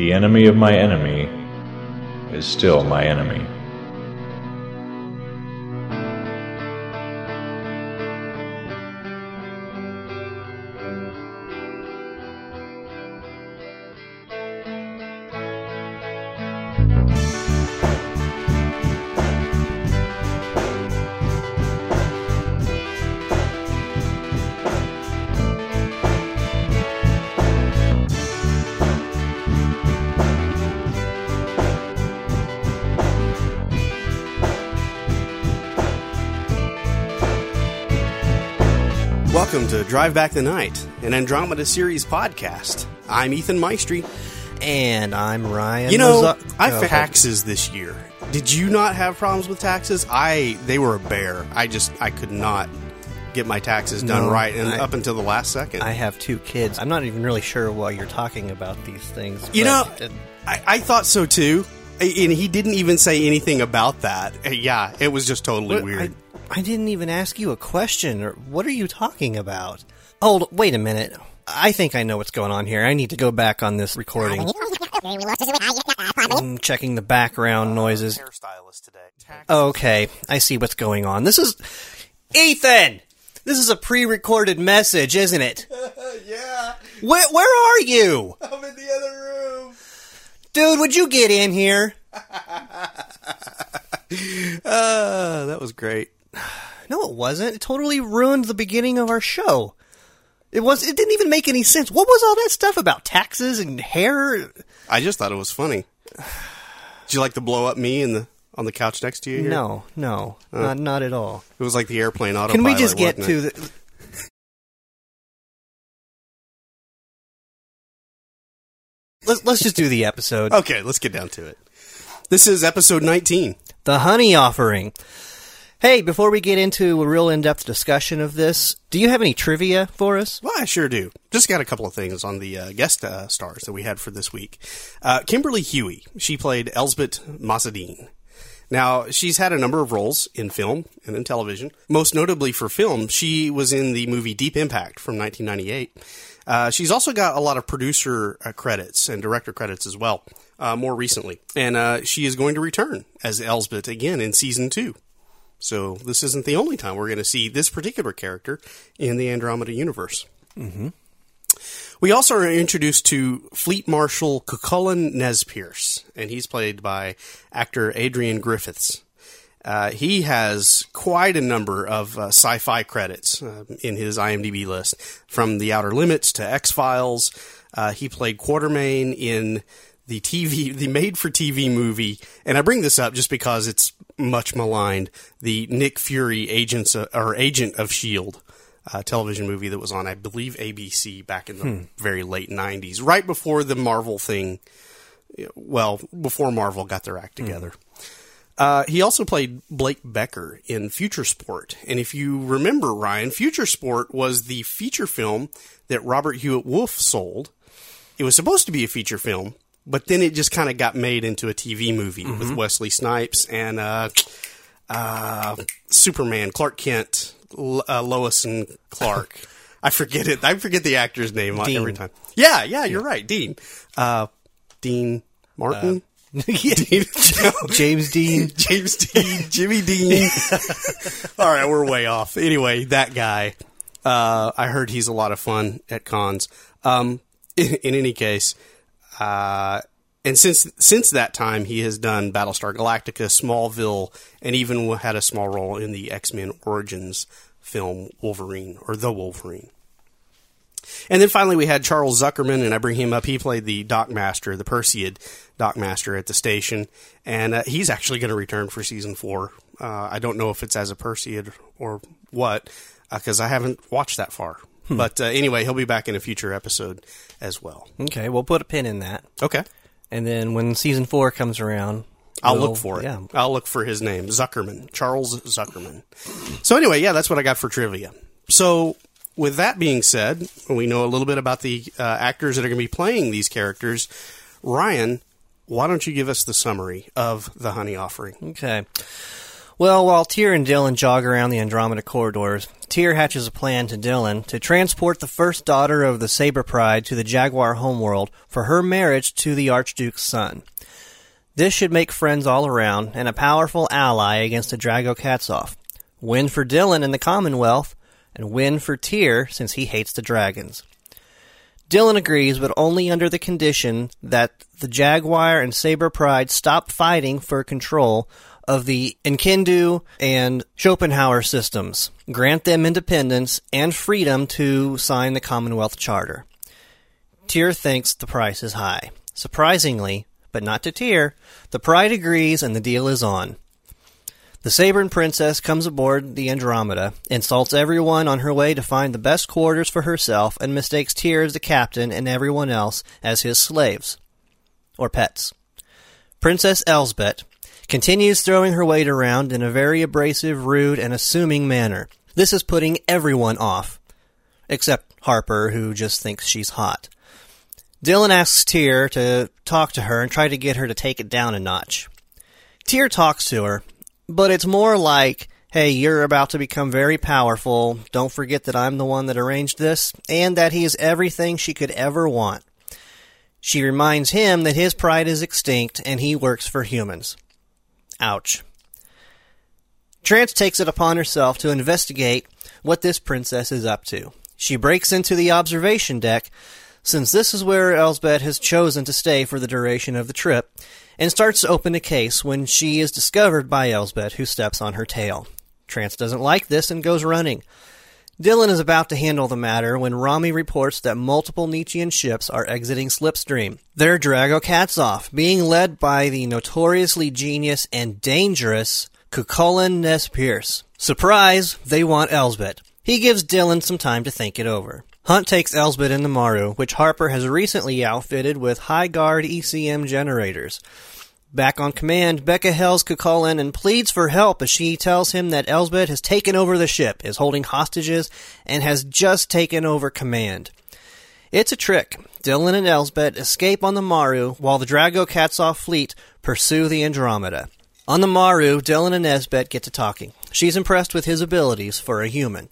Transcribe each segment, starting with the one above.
The enemy of my enemy is still my enemy. Drive Back the Night, an Andromeda series podcast. I'm Ethan Maestri. And I'm Ryan. You know, Mazza- I Oh, taxes this year. Did you not have problems with taxes? I they were a bear. I just I could not get my taxes done No, right, and I- up until the last second. I have two kids. I'm not even really sure why you're talking about these things. you but, know, uh, I, I thought so too, and he didn't even say anything about that. Uh, Yeah, it was just totally what- weird. I, I didn't even ask you a question. Or what are you talking about? Hold, wait a minute. I think I know what's going on here. I need to go back on this recording. Mm, checking the background noises. Okay, I see what's going on. This is Ethan. This is a pre-recorded message, isn't it? yeah, Where, where are you? I'm in the other room. Dude, would you get in here? Uh, that was great. No, it wasn't. It totally ruined the beginning of our show. It was. It didn't even make any sense. What was all that stuff about taxes and hair? I just thought it was funny. Did you like to blow up me in the on the couch next to you? Here? No, no, not, not at all. it was like the airplane autopilot. Can we just get to it? the? Let's let's just do the episode. Okay, let's get down to it. This is episode 19. The honey offering. Hey, before we get into a real in-depth discussion of this, do you have any trivia for us? Well, I sure do. Just got a couple of things on the uh, guest uh, stars that we had for this week. Uh, Kimberly Huey, she played Elsbeth Massadine. Now, she's had a number of roles in film and in television. Most notably for film, she was in the movie Deep Impact from 1998. Uh, she's also got a lot of producer uh, credits and director credits as well, uh, more recently. And she is going to return as Elsbeth again in season two. So this isn't the only time we're going to see this particular character in the Andromeda universe. We also are introduced to Fleet Marshal Cucullin Nez Pierce, and he's played by actor Adrian Griffiths. Uh, he has quite a number of uh, sci-fi credits uh, in his IMDb list, from The Outer Limits to X Files. Uh, he played Quartermain in the TV, the made-for-TV movie, and I bring this up just because it's much maligned. The Nick Fury Agents of, or Agent of Shield uh, television movie that was on, I believe, ABC back in the very late '90s, right before the Marvel thing. Well, before Marvel got their act together. Uh, he also played Blake Becker in Future Sport. And if you remember, Ryan, Future Sport was the feature film that Robert Hewitt Wolfe sold. It was supposed to be a feature film, but then it just kind of got made into a TV movie with Wesley Snipes and uh, uh, Superman, Clark Kent, L- uh, Lois and Clark. I forget it. I forget the actor's name Dean. every time. Yeah, yeah, you're right, Dean. Uh, Dean Martin. Dean, James Dean. James Dean, Jimmy Dean. All right, we're way off. Anyway, that guy. Uh, I heard he's a lot of fun at cons. Um, in, in any case, uh, and since since that time, he has done Battlestar Galactica, Smallville, and even had a small role in the X Men Origins film Wolverine or the Wolverine. And then finally, we had Charles Zuckerman, and I bring him up. He played the Dock Master, the Perseid Dock Master at the station, and uh, he's actually going to return for season four. Uh, I don't know if it's as a Perseid or what, because I haven't watched that far. But uh, anyway, he'll be back in a future episode as well. Okay, we'll put a pin in that, Okay. and then when season four comes around, I'll we'll- look for it. Yeah, I'll look for his name, Zuckerman, Charles Zuckerman. So anyway, yeah, that's what I got for trivia. So with that being said, we know a little bit about the uh, actors that are going to be playing these characters. Ryan, why don't you give us the summary of the Honey Offering? Okay. Well, while Tyr and Dylan jog around the Andromeda corridors, Tyr hatches a plan to Dylan to transport the first daughter of the Saber Pride to the Jaguar homeworld for her marriage to the Archduke's son. This should make friends all around and a powerful ally against the Drago Kazov. Win for Dylan and the Commonwealth, and win for Tyr since he hates the dragons. Dylan agrees, but only under the condition that the Jaguar and Saber Pride stop fighting for control of the Enkindu and Schopenhauer systems, grant them independence and freedom to sign the Commonwealth Charter. Tyr thinks the price is high. Surprisingly, but not to Tyr, the Pride agrees and the deal is on. The Sabern Princess comes aboard the Andromeda, insults everyone on her way to find the best quarters for herself, and mistakes Tyr as the captain and everyone else as his slaves. Or pets. Princess Elsbeth continues throwing her weight around in a very abrasive, rude, and assuming manner. This is putting everyone off, except Harper, who just thinks she's hot. Dylan asks Tyr to talk to her and try to get her to take it down a notch. Tyr talks to her, but it's more like, hey, you're about to become very powerful. Don't forget that I'm the one that arranged this, and that he is everything she could ever want. She reminds him that his pride is extinct and he works for humans. Ouch. Trance takes it upon herself to investigate what this princess is up to. She breaks into the observation deck, since this is where Elsbeth has chosen to stay for the duration of the trip, and starts to open a case when she is discovered by Elsbeth, who steps on her tail. Trance doesn't like this and goes running. Dylan is about to handle the matter when Rommie reports that multiple Nietzschean ships are exiting Slipstream. They're Drago Kazov, being led by the notoriously genius and dangerous Cuchulainn Nez Perce. Surprise, they want Elsbeth. He gives Dylan some time to think it over. Hunt takes Elsbeth in the Maru, which Harper has recently outfitted with high guard ECM generators. Back on command, Beka hails Cuchulainn and pleads for help as she tells him that Elsbeth has taken over the ship, is holding hostages, and has just taken over command. It's a trick. Dylan and Elsbeth escape on the Maru while the Drago Kazov fleet pursue the Andromeda. On the Maru, Dylan and Elsbeth get to talking. She's impressed with his abilities for a human.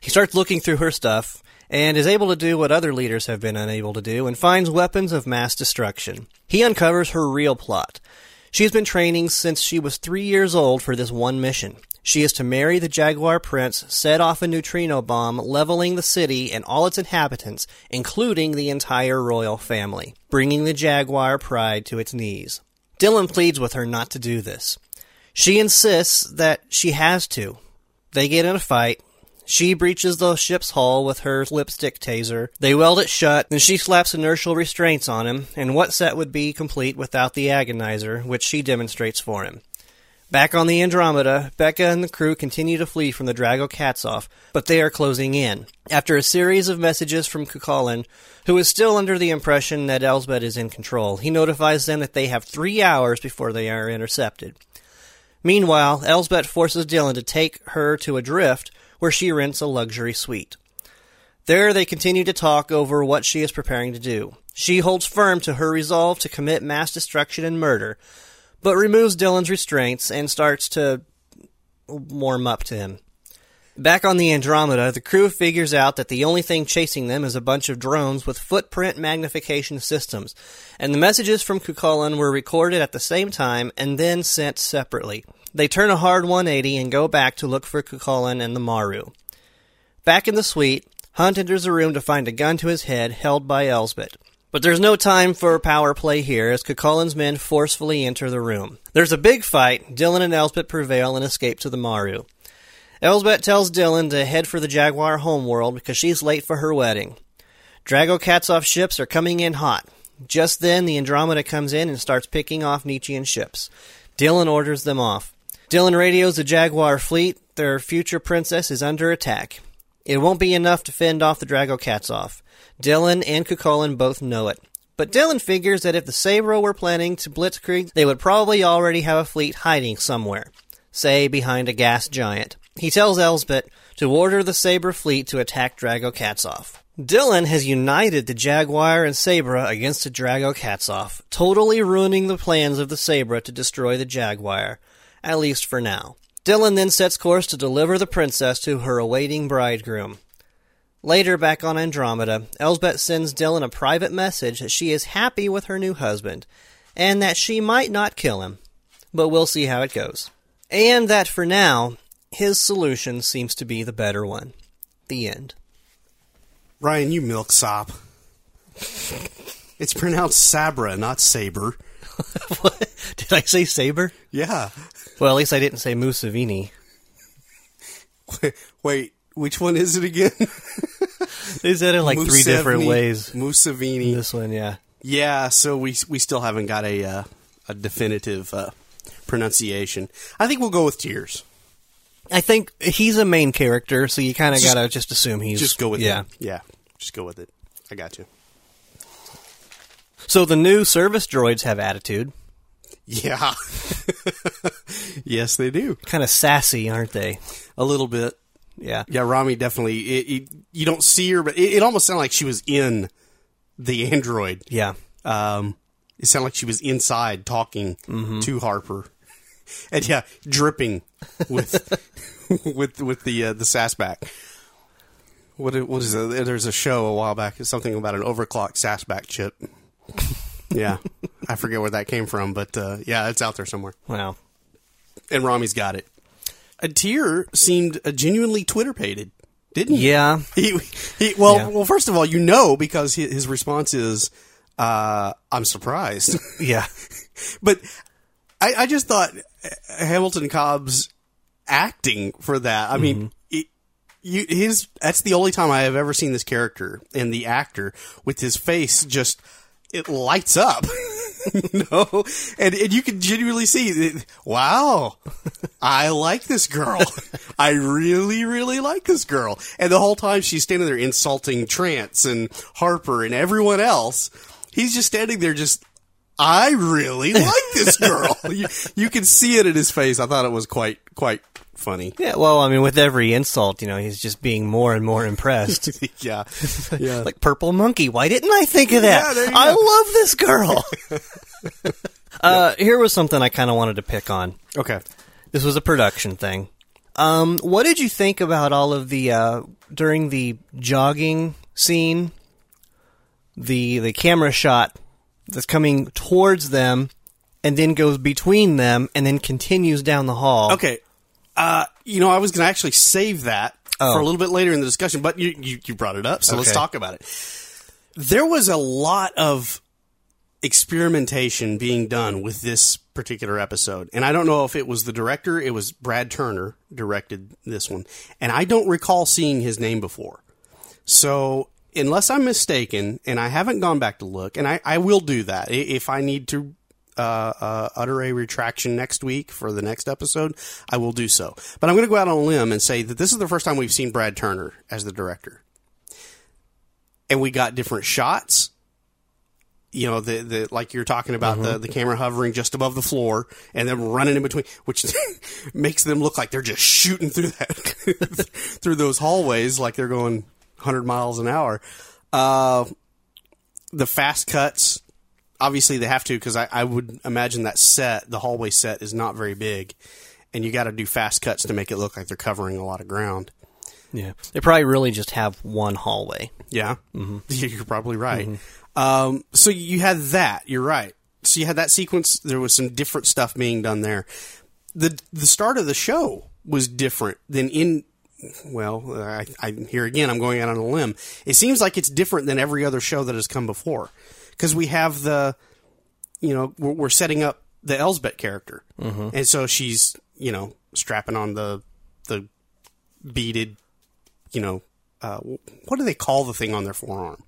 He starts looking through her stuff and is able to do what other leaders have been unable to do and finds weapons of mass destruction. He uncovers her real plot. She's been training since she was three years old for this one mission. She is to marry the Jaguar Prince, set off a neutrino bomb, leveling the city and all its inhabitants, including the entire royal family, bringing the Jaguar pride to its knees. Dylan pleads with her not to do this. She insists that she has to. They get in a fight, she breaches the ship's hull with her lipstick taser. They weld it shut, and she slaps inertial restraints on him, and what set would be complete without the agonizer, which she demonstrates for him. Back on the Andromeda, Beka and the crew continue to flee from the Drago Kazov, but they are closing in. After a series of messages from Cuchulainn, who is still under the impression that Elsbeth is in control, he notifies them that they have three hours before they are intercepted. Meanwhile, Elsbeth forces Dylan to take her to a drift where she rents a luxury suite. There they continue to talk over what she is preparing to do. She holds firm to her resolve to commit mass destruction and murder, but removes Dylan's restraints and starts to warm up to him. Back on the Andromeda, the crew figures out that the only thing chasing them is a bunch of drones with footprint magnification systems, and the messages from Cuchulainn were recorded at the same time and then sent separately. They turn a hard 180 and go back to look for Cuchulainn and the Maru. Back in the suite, Hunt enters the room to find a gun to his head held by Elsbeth. But there's no time for power play here as Cuchulainn's men forcefully enter the room. There's a big fight. Dylan and Elsbeth prevail and escape to the Maru. Elsbeth tells Dylan to head for the Jaguar homeworld because she's late for her wedding. Drago Kazov ships are coming in hot. Just then, the Andromeda comes in and starts picking off Nietzschean ships. Dylan orders them off. Dylan radios the Jaguar fleet. Their future princess is under attack. It won't be enough to fend off the Drago Kazov. Dylan and Cuchulainn both know it. But Dylan figures that if the Sabro were planning to blitzkrieg, they would probably already have a fleet hiding somewhere, say behind a gas giant. He tells Elsbeth to order the Sabre fleet to attack Drago Kazov. Dylan has united the Jaguar and Sabra against the Drago Kazov, totally ruining the plans of the Sabra to destroy the Jaguar at least for now. Dylan then sets course to deliver the princess to her awaiting bridegroom. Later, back on Andromeda, Elsbeth sends Dylan a private message that she is happy with her new husband, and that she might not kill him, but we'll see how it goes. And that for now, his solution seems to be the better one. The end. Ryan, you milksop. It's pronounced Sabra, not Saber. what? Did I say saber? Yeah. Well, at least I didn't say Museveni. Wait, which one is it again? They said it in like three different ways. Museveni. This one, yeah. Yeah, so we we still haven't got a uh, a definitive uh, pronunciation. I think we'll go with tears. I think he's a main character, so you kind of gotta just assume he's Just go with yeah. it. Yeah, just go with it. I got you. So the new service droids have attitude, Yeah. yes, they do. kind of sassy, aren't they? A little bit. Yeah, Yeah, Rommie definitely. It, it, you don't see her, but it, it almost sounded like she was in the android. yeah. Um, it sounded like she was inside talking Mm-hmm. to Harper, and yeah, dripping with with with the uh, the sassback. What what is it? There's a show a while back. It's something about an overclocked sassback chip. Yeah, I forget where that came from, but uh, yeah, it's out there somewhere. Wow. And Rommie's got it. A tear seemed uh, genuinely Twitter pated, didn't he? Yeah, He, he, well, Yeah. well. First of all, you know because his, his response is, uh, "I'm surprised," yeah, but I, I just thought Hamilton Cobb's acting for that. I mean, it, you, his that's the only time I have ever seen this character and the actor with his face just it lights up. no, and and you can genuinely see, that, wow, I like this girl. I really, really like this girl. And the whole time she's standing there insulting Trance and Harper and everyone else, he's just standing there just. I really like this girl. you, you can see it in his face. I thought it was quite quite funny. yeah. Well, I mean, with every insult, you know, he's just being more and more impressed. yeah, yeah. like purple monkey. Why didn't I think of that? Yeah, I go. love this girl. uh, here was something I kind of wanted to pick on. okay. This was a production thing. Um, what did you think about all of the uh, during the jogging scene? The the camera shot that's coming towards them, and then goes between them, and then continues down the hall. Okay. Uh, you know, I was going to actually save that Oh. for a little bit later in the discussion, but you, you, you brought it up, so let's talk about it. There was a lot of experimentation being done with this particular episode. And I don't know if it was the director, it was Brad Turner directed this one. And I don't recall seeing his name before. So, unless I'm mistaken, and I haven't gone back to look, and I, I will do that if I need to uh, uh, utter a retraction next week for the next episode, I will do so. But I'm going to go out on a limb and say that this is the first time we've seen Brad Turner as the director, and we got different shots. You know, the the like you're talking about the the camera hovering just above the floor and then running in between, which makes them look like they're just shooting through that through those hallways like they're going 100 miles an hour. Uh, the fast cuts, obviously they have to because I, I would imagine that set, the hallway set, is not very big, and you got to do fast cuts to make it look like they're covering a lot of ground. Yeah, they probably really just have one hallway. Yeah, mm-hmm. you're probably right. Um, so you had that. You're right. So you had that sequence. There was some different stuff being done there. the The start of the show was different than in. Well, I, I here again. I'm going out on a limb. It seems like it's different than every other show that has come before, because we have the, you know, we're, we're setting up the Elsbeth character, and so she's you know strapping on the the beaded, you know, uh, what do they call the thing on their forearm?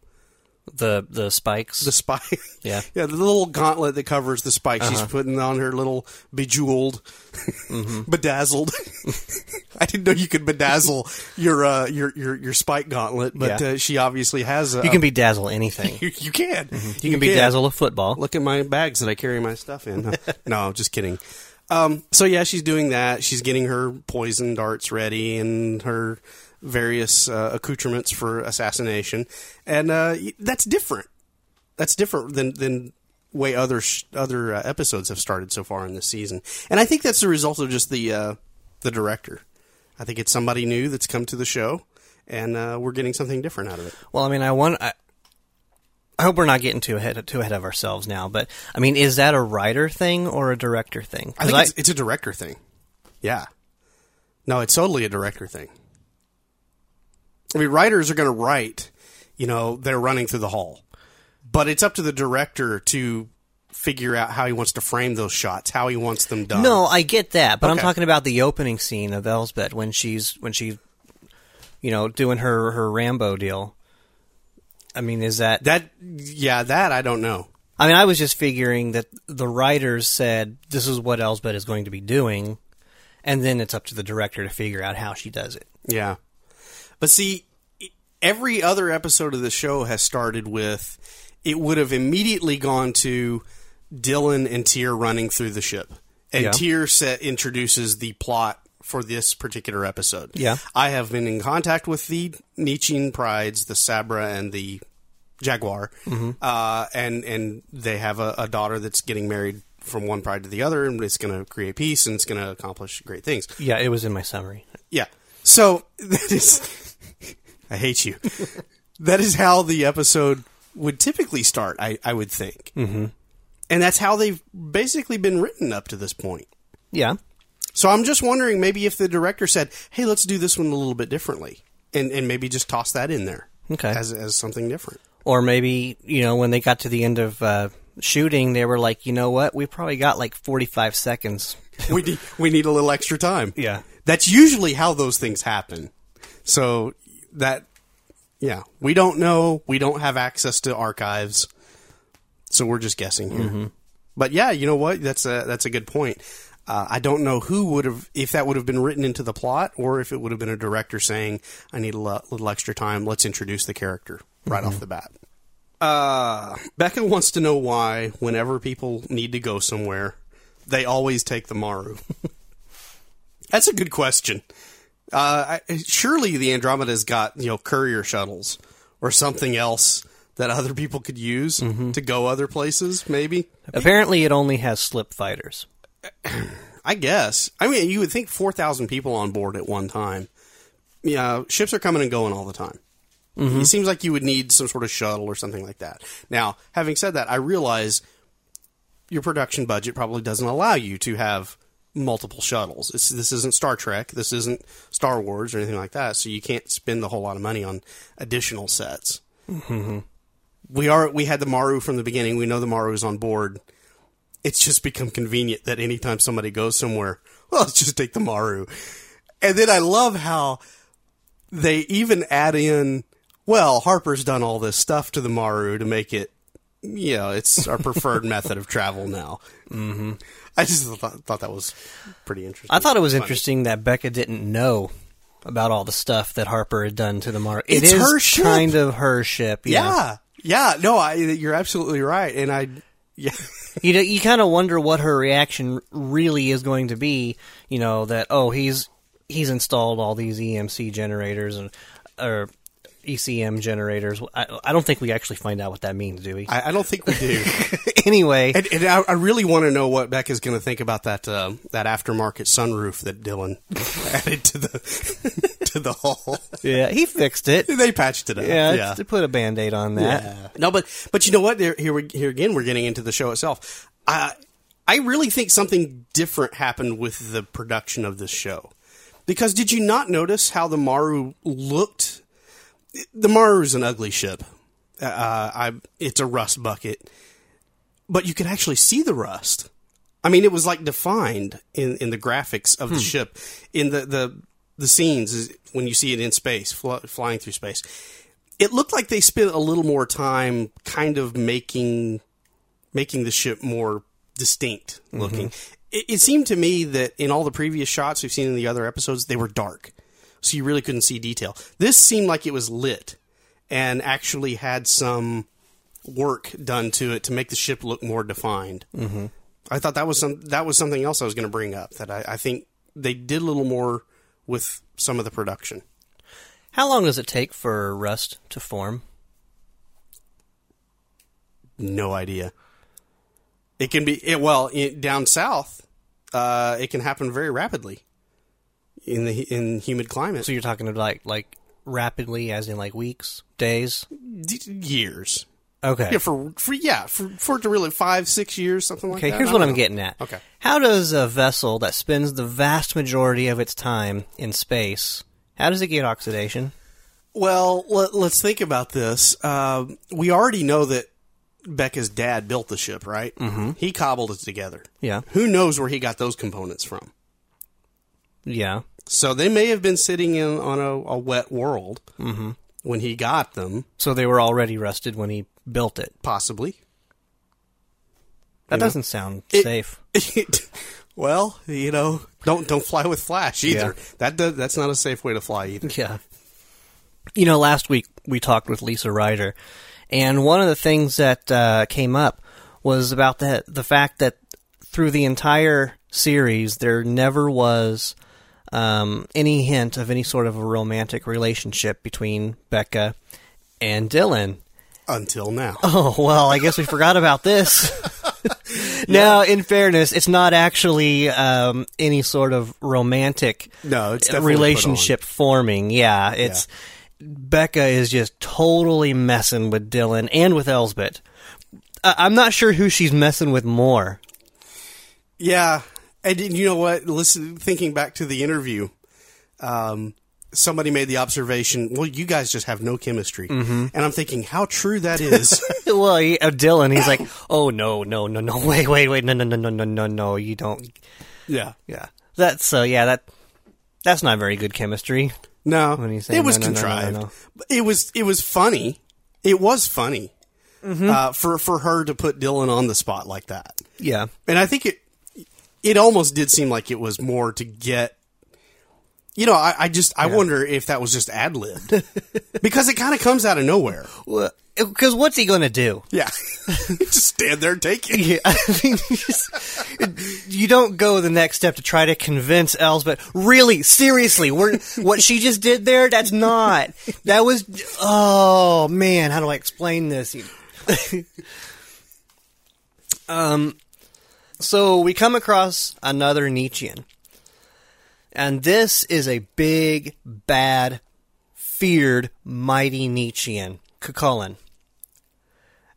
The the spikes. the spike. Yeah. yeah, the little gauntlet that covers the spike. She's putting on her little bejeweled, bedazzled. I didn't know you could bedazzle your uh, your your your spike gauntlet, but Yeah. uh, she obviously has. A, you can bedazzle anything. You, you can. You can bedazzle a football. Look at my bags that I carry my stuff in. no, just kidding. Um, so yeah, she's doing that. She's getting her poison darts ready and her various uh, accoutrements for assassination, and uh, that's different. That's different than than way other sh- other uh, episodes have started so far in this season. And I think that's the result of just the uh, the director. I think it's somebody new that's come to the show, and uh, we're getting something different out of it. Well, I mean, I want. I, I hope we're not getting too ahead too ahead of ourselves now, but I mean, is that a writer thing or a director thing? I think it's, it's a director thing. Yeah. No, it's totally a director thing. I mean, writers are going to write, you know, they're running through the hall. But it's up to the director to figure out how he wants to frame those shots, how he wants them done. No, I get that, but I'm talking about the opening scene of Elsbeth when she's when she's you know doing her her Rambo deal. I mean, is that That, yeah, that I don't know. I mean, I was just figuring that the writers said this is what Elsbeth is going to be doing, and then it's up to the director to figure out how she does it. Yeah. But see, every other episode of the show has started with it would have immediately gone to Dylan and Tyr running through the ship. And Yeah. Tyr set, introduces the plot for this particular episode. Yeah. I have been in contact with the Nietzschean prides, the Sabra and the Jaguar, uh, and and they have a, a daughter that's getting married from one pride to the other, and it's going to create peace and it's going to accomplish great things. Yeah, it was in my summary. Yeah. So that is. I hate you. that is how the episode would typically start. I, I would think, mm-hmm. and that's how they've basically been written up to this point. Yeah, So I'm just wondering, maybe if the director said, "Hey, let's do this one a little bit differently," and and maybe just toss that in there, Okay. as as something different. or maybe you know when they got to the end of uh, shooting, they were like, you know what, we probably got like 45 seconds. we need we need a little extra time. Yeah. That's usually how those things happen. So that yeah, we don't know. We don't have access to archives. So we're just guessing here. But yeah, you know what? That's a that's a good point. Uh, I don't know who would have if that would have been written into the plot or if it would have been a director saying, "I need a lo- little extra time. Let's introduce the character right off the bat." Uh, Beka wants to know why, whenever people need to go somewhere, they always take the Maru. That's a good question. Uh, I, surely the Andromeda's got you know courier shuttles or something else that other people could use to go other places. Maybe Apparently, it only has slip fighters. I guess. I mean, you would think four thousand people on board at one time. Yeah, ships are coming and going all the time. It seems like you would need some sort of shuttle or something like that. Now, having said that, I realize your production budget probably doesn't allow you to have multiple shuttles. It's, this isn't Star Trek. This isn't Star Wars or anything like that. So you can't spend a whole lot of money on additional sets. We are we had the Maru from the beginning. We know the Maru is on board. It's just become convenient that anytime somebody goes somewhere, well, let's just take the Maru. And then I love how they even add in, well, Harper's done all this stuff to the Maru to make it, you know, it's our preferred method of travel now. Mm-hmm. I just thought, thought that was pretty interesting. I thought it was Funny. interesting that Beka didn't know about all the stuff that Harper had done to the Mar. It It's is her ship. kind of her ship. Yeah. Yeah. No, I, you're absolutely right. And I, yeah. you know, you kind of wonder what her reaction really is going to be. You know that oh he's he's installed all these EMC generators and or ECM generators. I, I don't think we actually find out what that means, do we? I, I don't think we do. anyway, And, and I, I really want to know what Beck is going to think about that uh, that aftermarket sunroof that Dylan added to the to the hull. yeah, he fixed it. They patched it up. Yeah, yeah. to put a band aid on that. Yeah. No, but but you know what? Here we here again. We're getting into the show itself. I I really think something different happened with the production of this show. Because did you not notice how the Maru looked? The Maru is an ugly ship. Uh, I it's a rust bucket, but you could actually see the rust. I mean, it was like defined in, in the graphics of the ship, in the, the the scenes when you see it in space, fl- flying through space. It looked like they spent a little more time, kind of making making the ship more distinct looking. It, it seemed to me that in all the previous shots we've seen in the other episodes, they were dark, so you really couldn't see detail. This seemed like it was lit and actually had some work done to it to make the ship look more defined. Mm-hmm. I thought that was some that was something else I was going to bring up that I, I think they did a little more with some of the production. How long does it take for rust to form? No idea. It can be it, well it, down south. Uh, it can happen very rapidly. In the in humid climate. So you're talking about like like rapidly, as in like weeks, days. D- years. Okay. Yeah, for for yeah, for for it to really five six years something like Okay, that. Okay, here's what don't I'm getting at. Okay. How does a vessel that spends the vast majority of its time in space, how does it get oxidation? Well, let, us think about this. Um, we already know that Beka's dad built the ship, right? Mm-hmm. He cobbled it together. Yeah. Who knows where he got those components from? Yeah. So they may have been sitting in on a, a wet world when he got them, So they were already rusted when he built it. possibly. That You doesn't sound It- safe. well, you know, don't don't fly with flash either. Yeah. That does, that's not a safe way to fly either. Yeah. You know, last week we talked with Lisa Ryder, and one of the things that uh, came up was about the the fact that through the entire series there never was um, any hint of any sort of a romantic relationship between Beka and Dylan. Until now. Oh well, I guess we forgot about this. Now, in fairness, it's not actually um, any sort of romantic No, it's relationship forming. Yeah, it's Beka is just totally messing with Dylan and with Elsbeth. I- I'm not sure who she's messing with more. Yeah, and you know what? Listen, thinking back to the interview, um, somebody made the observation. Well, you guys just have no chemistry, mm-hmm. and I'm thinking how true that is. well, he, uh, Dylan, he's like, "Oh no, no, no, no, wait, wait, wait, no, no, no, no, no, no, no, you don't." yeah, Yeah, that's so. yeah, that that's not very good chemistry. no, When he's saying it was no, no, contrived. no. It was it was funny. It was funny Mm-hmm. uh, for for her to put Dylan on the spot like that, Yeah, and I think it it almost did seem like it was more to get. You know, I, I just I wonder if that was just ad libbed because it kind of comes out of nowhere. because what's he gonna do? Yeah, just stand there and take it. Yeah, I mean, you just- you don't go the next step to try to convince Elsbeth. Really, seriously, we're, what she just did there, that's not. That was, oh man, how do I explain this? um, so we come across another Nietzschean. And this is a big, bad, feared, mighty Nietzschean, Cucullin.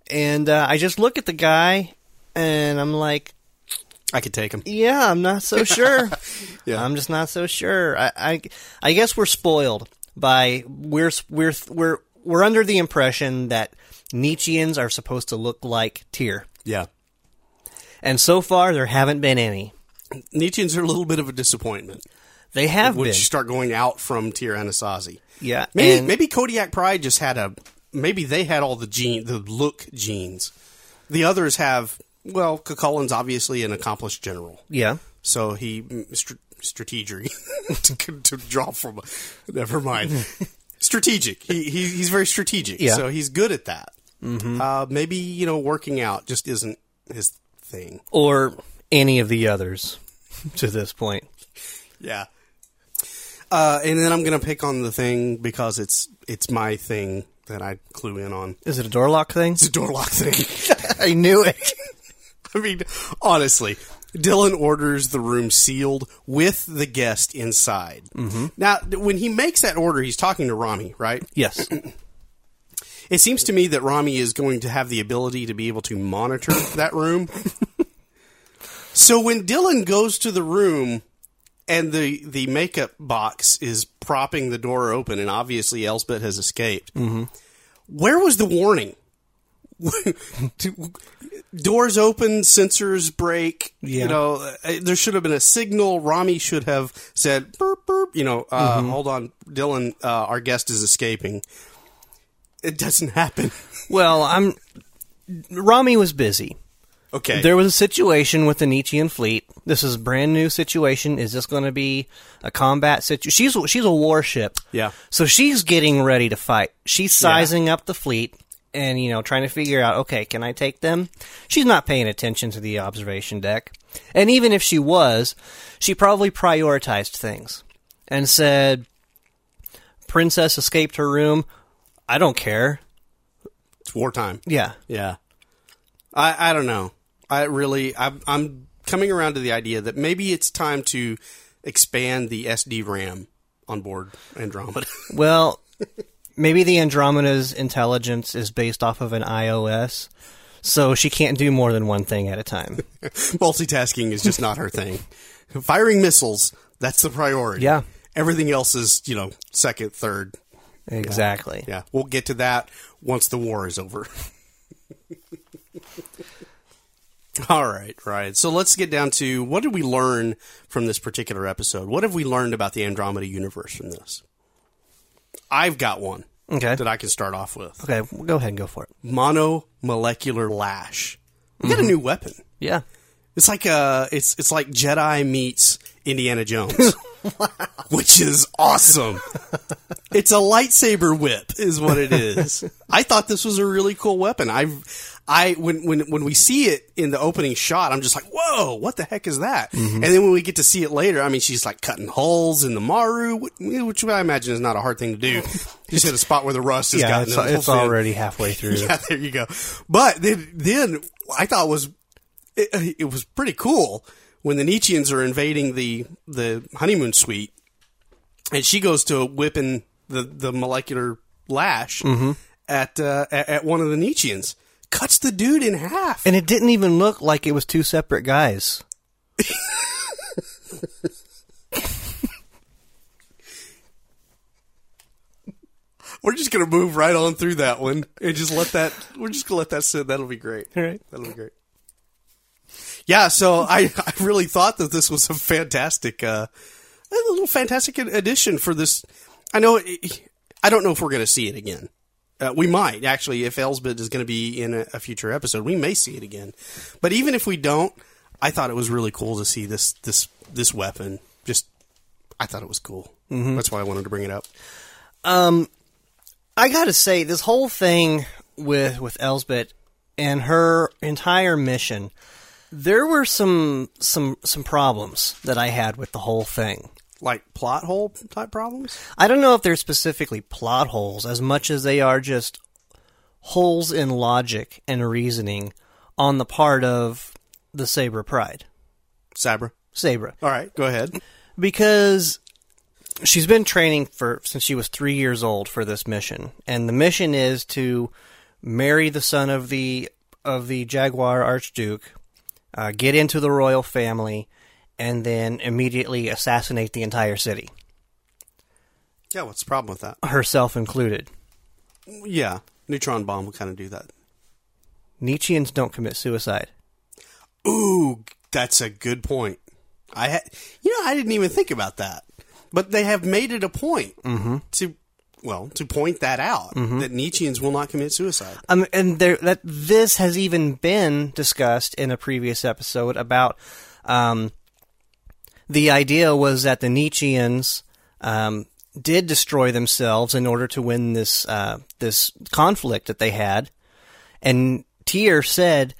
And uh, I just look at the guy, and I'm like, I could take him. yeah, I'm not so sure. Yeah. I'm just not so sure. I, I, I guess we're spoiled by we're we're we're we're under the impression that Nietzscheans are supposed to look like Tyr, Yeah. And so far there haven't been any. Nietzscheans are a little bit of a disappointment. They have Would been, you start going out from Tyr Anasazi? yeah. Maybe and- maybe Kodiak Pride just had a maybe they had all the gene the look genes. The others have well, Cucullin's obviously an accomplished general, yeah. so he mm, str- strategery to, to draw from. Never mind. strategic. He, he he's very strategic. Yeah. So he's good at that. Mm-hmm. Uh, maybe you know working out just isn't his thing. or any of the others to this point. Yeah. Uh, and then I'm gonna pick on the thing because it's it's my thing that I clue in on. Is it a door lock thing? It's a door lock thing. I knew it. I mean, honestly, Dylan orders the room sealed with the guest inside. Mm-hmm. Now, when he makes that order, he's talking to Rommie, right? Yes. It seems to me that Rommie is going to have the ability to be able to monitor that room. so when Dylan goes to the room and the the makeup box is propping the door open, and obviously Elsbeth has escaped, where was the warning? Doors open, sensors break. Yeah. You know, uh, there should have been a signal. Rommie should have said, burp, burp. You know, uh, hold on, Dylan, uh, our guest is escaping. It doesn't happen. Well, I'm. Rommie was busy. Okay. There was a situation with the Nietzschean fleet. This is a brand new situation. Is this going to be a combat situation? She's she's a warship. Yeah. So she's getting ready to fight. She's sizing up the fleet and you know trying to figure out, okay, can I take them? She's not paying attention to the observation deck. And even if she was, she probably prioritized things and said, "Princess escaped her room. I don't care." It's wartime. Yeah. Yeah. I, I don't know. I really, I'm, I'm coming around to the idea that maybe it's time to expand the SD RAM on board Andromeda. Well, maybe the Andromeda's intelligence is based off of an iOS, so she can't do more than one thing at a time. Multitasking is just not her thing. Firing missiles, that's the priority. Yeah. Everything else is, you know, second, third. Exactly. Yeah. We'll get to that once the war is over. All right, right. So let's get down to what did we learn from this particular episode? What have we learned about the Andromeda universe from this? I've got one Okay. that I can start off with. Okay, well, go ahead and go for it. Monomolecular lash. We got a new weapon. Yeah. It's like uh it's it's like Jedi meets Indiana Jones. Which is awesome. it's a lightsaber whip is what it is. I thought this was a really cool weapon. I've I when when when we see it in the opening shot, I'm just like, "Whoa, what the heck is that?" Mm-hmm. And then when we get to see it later, I mean, she's like cutting holes in the Maru, which I imagine is not a hard thing to do. Just hit a spot where the rust has Yeah, gotten it's, it's already halfway through. Yeah, there you go. But then, then I thought was it, it was pretty cool when the Nietzscheans are invading the the honeymoon suite, and she goes to whipping the the molecular lash at, uh, at at one of the Nietzscheans, cuts the dude in half. And it didn't even look like it was two separate guys. We're just gonna move right on through that one and just let that. We're just gonna let that sit. That'll be great. All right. That'll be great. Yeah, so I, I really thought that this was a fantastic, uh, a little fantastic addition for this. I know, it, I don't know if we're going to see it again. Uh, we might actually, if Elsbeth is going to be in a, a future episode, we may see it again. But even if we don't, I thought it was really cool to see this this this weapon. Just, I thought it was cool. That's why I wanted to bring it up. Um, I gotta say, this whole thing with with Elsbeth and her entire mission, there were some some some problems that I had with the whole thing. Like plot hole type problems. I don't know if they're specifically plot holes as much as they are just holes in logic and reasoning on the part of the Saber Pride. Sabra. Sabra. All right, go ahead. because she's been training for since she was three years old for this mission, and the mission is to marry the son of the of the Jaguar Archduke, uh, get into the royal family, and then immediately assassinate the entire city, Yeah, what's the problem with that? herself included. Yeah, neutron bomb will kind of do that. Nietzscheans don't commit suicide. Ooh, that's a good point. I had, you know, I didn't even think about that, but they have made it a point to, well, to point that out that Nietzscheans will not commit suicide. Um, and there that this has even been discussed in a previous episode about um, the idea was that the Nietzscheans um, did destroy themselves in order to win this uh, this conflict that they had, and Tier said,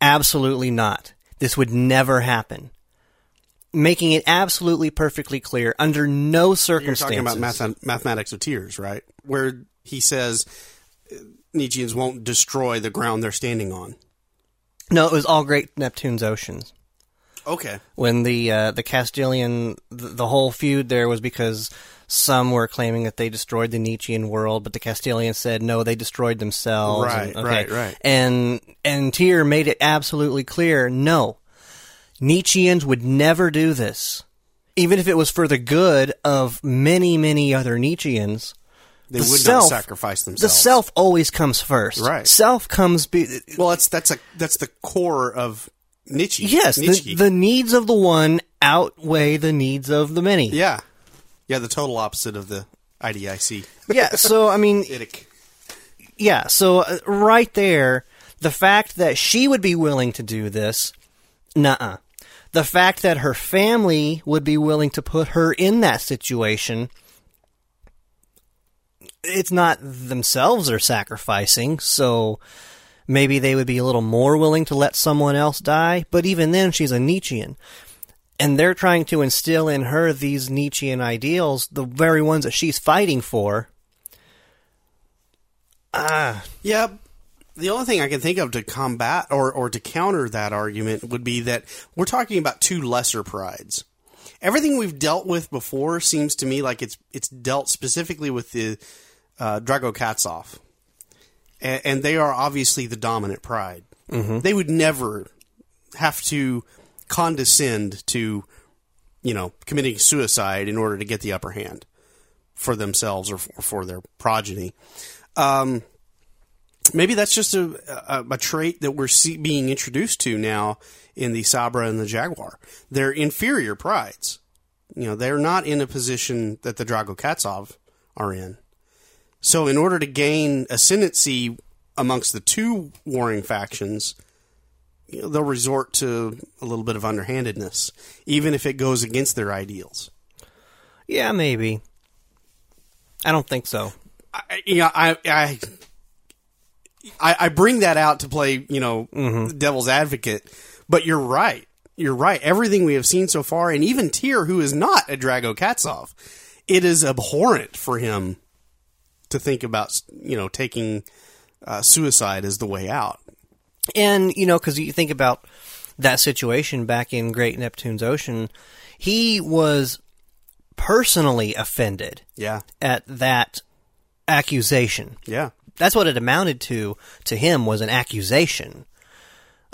"Absolutely not. This would never happen." Making it absolutely perfectly clear, under no circumstances. You're talking about math- mathematics of tears, right? Where he says Nietzscheans won't destroy the ground they're standing on. no, it was all Great Neptune's oceans. Okay. when the uh, the Castalian the, the whole feud there was because some were claiming that they destroyed the Nietzschean world, but the Castalians said no, they destroyed themselves. Right, and, right, right. And and Tyr made it absolutely clear, no, Nietzscheans would never do this, even if it was for the good of many many other Nietzscheans. They The would self- not sacrifice themselves. The self always comes first. Right. Self comes. Be- Well, that's that's a that's the core of Nietzsche. yes, Nietzsche. the, the needs of the one outweigh the needs of the many. yeah, yeah, the total opposite of the IDIC. Yeah, so I mean, Idic. yeah, so uh, right there, the fact that she would be willing to do this, nuh-uh. The fact that her family would be willing to put her in that situation, it's not themselves they're sacrificing, so maybe they would be a little more willing to let someone else die, but even then, she's a Nietzschean. And they're trying to instill in her these Nietzschean ideals, the very ones that she's fighting for. Ah, Yeah. The only thing I can think of to combat or, or to counter that argument would be that we're talking about two lesser prides. everything we've dealt with before seems to me like it's it's dealt specifically with the uh, Drago Kazov, and, and they are obviously the dominant pride. Mm-hmm. They would never have to condescend to, you know, committing suicide in order to get the upper hand for themselves or for, for their progeny. Um, maybe that's just a, a, a trait that we're see, being introduced to now in the Sabra and the Jaguar. They're inferior prides. You know, they're not in a position that the Drago Kazov are in. So, in order to gain ascendancy amongst the two warring factions, you know, they'll resort to a little bit of underhandedness, even if it goes against their ideals. Yeah, maybe. I don't think so. I, you know, I, I, I, I bring that out to play, you know, devil's advocate, but you're right. You're right. Everything we have seen so far, and even Tyr, who is not a Drago Kazov, it is abhorrent for him to think about, you know, taking uh, suicide as the way out. And, you know, because you think about that situation back in Great Neptune's Ocean, he was personally offended Yeah. at that accusation. Yeah. That's what it amounted to to him was an accusation.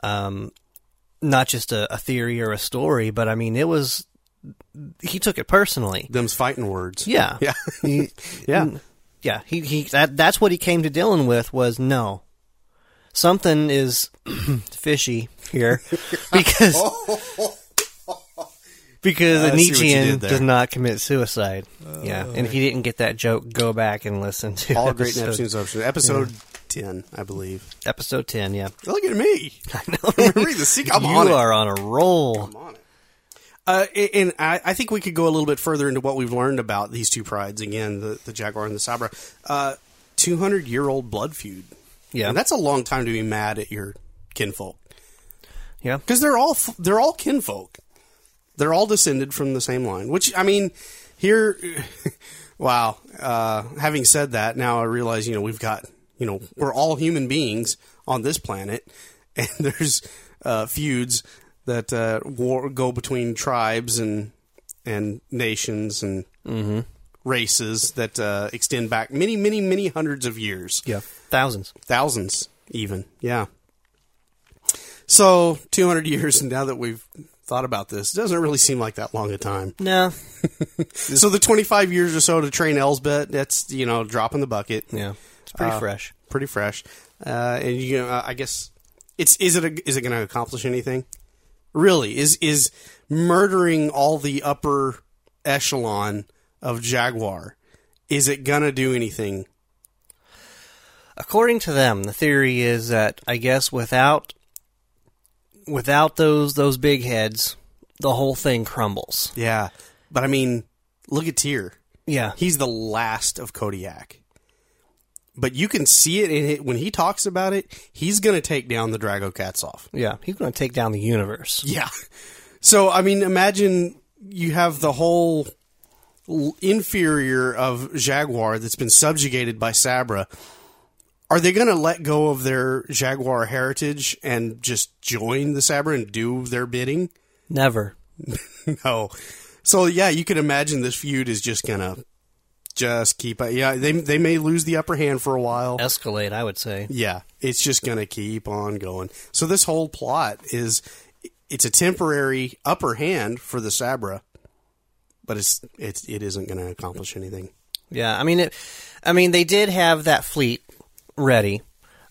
Um, not just a, a theory or a story, but I mean, it was. He took it personally. Them's fighting words. Yeah, Yeah. He- Yeah. yeah. He he. That that's what he came to Dylan with was no. Something is fishy here because because a Nietzschean does not commit suit yeah, and if you didn't get that joke, go back and listen to All Great episode, Neptune's Ocean. Episode 10, I believe. episode ten. Yeah, Look at me. I know. Read the. I'm you on it. are on a roll. I'm on it. Uh, and I, I think we could go a little bit further into what we've learned about these two prides. Again, the, the Jaguar and the Sabra. Uh, 200 year old blood feud. Yeah, And that's a long time to be mad at your kinfolk. yeah. Because they're all, they're all kinfolk. They're all descended from the same line. Which, I mean, here, wow. Uh, having said that, now I realize, you know, we've got, you know, we're all human beings on this planet. And there's uh, feuds that uh, war, go between tribes and and nations and races that uh, extend back many, many, many hundreds of years. Yeah, thousands. Thousands, even. Yeah. So, 200 years, and now that we've thought about this, it doesn't really seem like that long a time. No, So, the 25 years or so to train Elsbeth, that's, you know, drop in the bucket. yeah, it's pretty Uh, fresh. Pretty fresh. Uh, and, you know, I guess, it's is it a, is it going to accomplish anything? Really? Is is murdering all the upper echelon of Jaguar, is it going to do anything? According to them, the theory is that I guess without without those those big heads, the whole thing crumbles. Yeah. But, I mean, look at Tyr. Yeah, He's the last of Kodiak. But you can see it in it when he talks about it. He's going to take down the Drago Kazov. yeah, he's going to take down the universe. Yeah. So I mean, imagine you have the whole inferior of Jaguar that's been subjugated by Sabra. Are they going to let go of their Jaguar heritage and just join the Sabra and do their bidding? Never. No. So yeah, you can imagine this feud is just gonna just keep. Uh, yeah, they they may lose the upper hand for a while. Escalate, I would say. Yeah, it's just gonna keep on going. So this whole plot is it's a temporary upper hand for the Sabra, but it's it's it isn't gonna accomplish anything. Yeah, I mean it. I mean they did have that fleet ready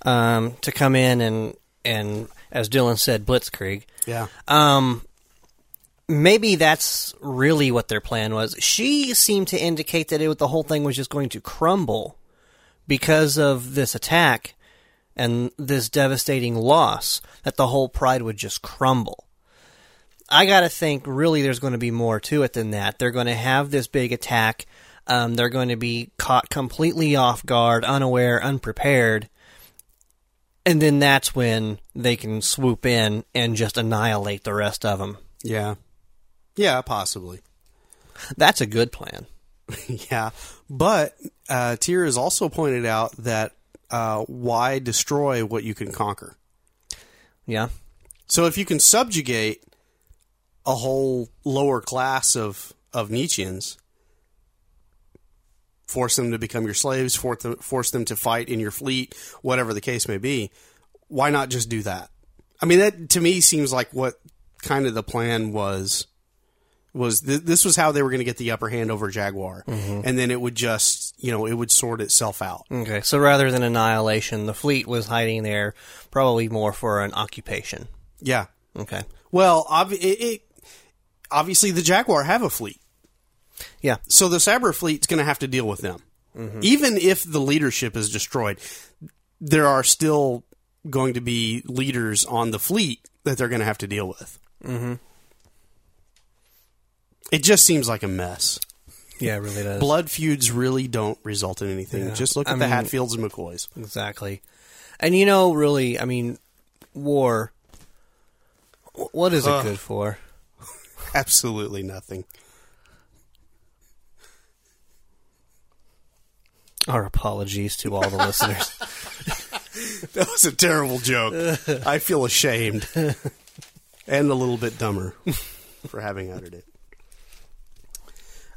um, to come in and and as Dylan said, blitzkrieg. Yeah. Um, maybe that's really what their plan was. She seemed to indicate that it, the whole thing was just going to crumble because of this attack and this devastating loss. That the whole pride would just crumble. I got to think really there's going to be more to it than that. They're going to have this big attack. Um, they're going to be caught completely off guard, unaware, unprepared. And then that's when they can swoop in and just annihilate the rest of them. Yeah. Yeah, possibly. That's a good plan. yeah, but uh, Tyr has also pointed out that uh, why destroy what you can conquer? Yeah. So if you can subjugate a whole lower class of of Nietzscheans, force them to become your slaves, force them, force them to fight in your fleet, whatever the case may be. Why not just do that? I mean, that to me seems like what kind of the plan was. Was th- this was how they were going to get the upper hand over Jaguar, mm-hmm. and then it would just you know it would sort itself out. Okay, so rather than annihilation, the fleet was hiding there, probably more for an occupation. Yeah. Okay. Well, ob- it, it, obviously the Jaguar have a fleet. Yeah. So the Sabra fleet's going to have to deal with them. Even if the leadership is destroyed, there are still going to be leaders on the fleet that they're going to have to deal with. Mm-hmm. It just seems like a mess. Yeah, it really does. Blood feuds really don't result in anything. Yeah. Just look at I the mean- Hatfields and McCoys. Exactly. And you know, really, I mean, war. wh- What is it good for? Absolutely nothing. Our apologies to all the listeners. That was a terrible joke. I feel ashamed and a little bit dumber for having uttered it.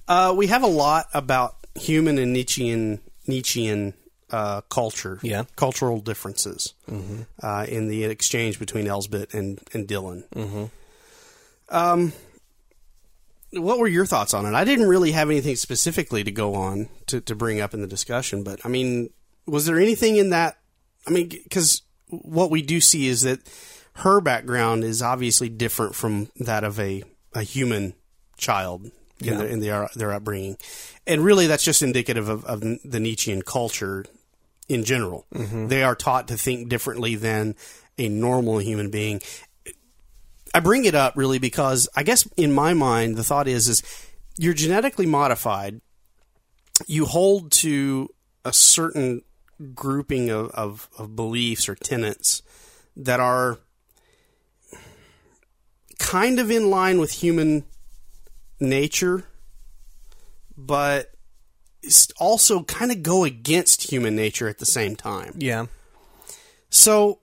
Uh, we have a lot about human and Nietzschean Nietzschean uh, culture, Yeah. cultural differences uh, in the exchange between Elsbeth and and Dylan. Um, what were your thoughts on it? I didn't really have anything specifically to go on to, to bring up in the discussion, but I mean, was there anything in that? I mean, because what we do see is that her background is obviously different from that of a, a human child in, Yeah. their, in their, uh, their upbringing. And really, that's just indicative of, of the Nietzschean culture in general. Mm-hmm. They are taught to think differently than a normal human being. I bring it up really because I guess in my mind the thought is is you're genetically modified. You hold to a certain grouping of, of, of beliefs or tenets that are kind of in line with human nature, but also kind of go against human nature at the same time. yeah. So,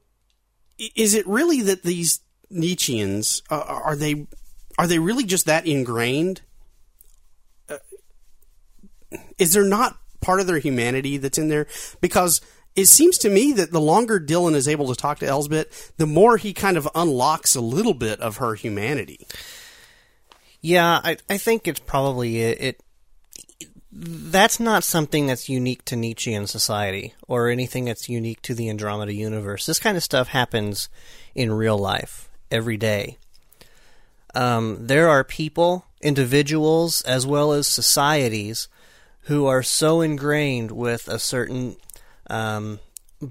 is it really that these Nietzscheans uh, are they are they really just that ingrained? Uh, is there not part of their humanity that's in there? Because it seems to me that the longer Dylan is able to talk to Elsbeth, the more he kind of unlocks a little bit of her humanity. Yeah, I, I think it's probably it, it. That's not something that's unique to Nietzschean society or anything that's unique to the Andromeda universe. This kind of stuff happens in real life every day. Um, there are people, individuals, as well as societies who are so ingrained with a certain um,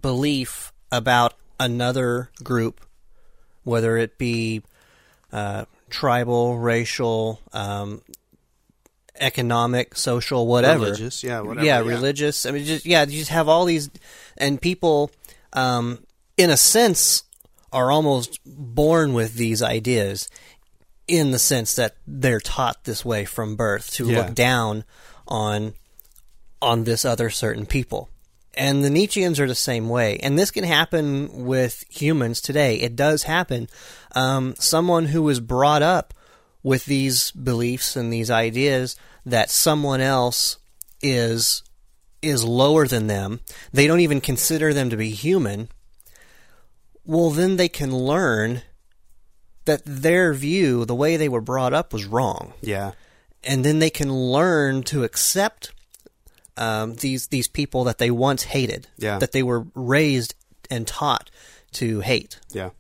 belief about another group, whether it be uh, tribal, racial, um, economic, social, whatever. Religious, yeah, whatever, Yeah, yeah. religious. I mean, just yeah, you just have all these, and people, um, in a sense, are almost born with these ideas, in the sense that they're taught this way from birth to Yeah. look down on on this other certain people. And the Nietzscheans are the same way. And this can happen with humans today. It does happen. Um, someone who was brought up with these beliefs and these ideas that someone else is is lower than them. They don't even consider them to be human. Well, then they can learn that their view, the way they were brought up, was wrong Yeah, and then they can learn to accept um, these these people that they once hated, Yeah. that they were raised and taught to hate. Yeah.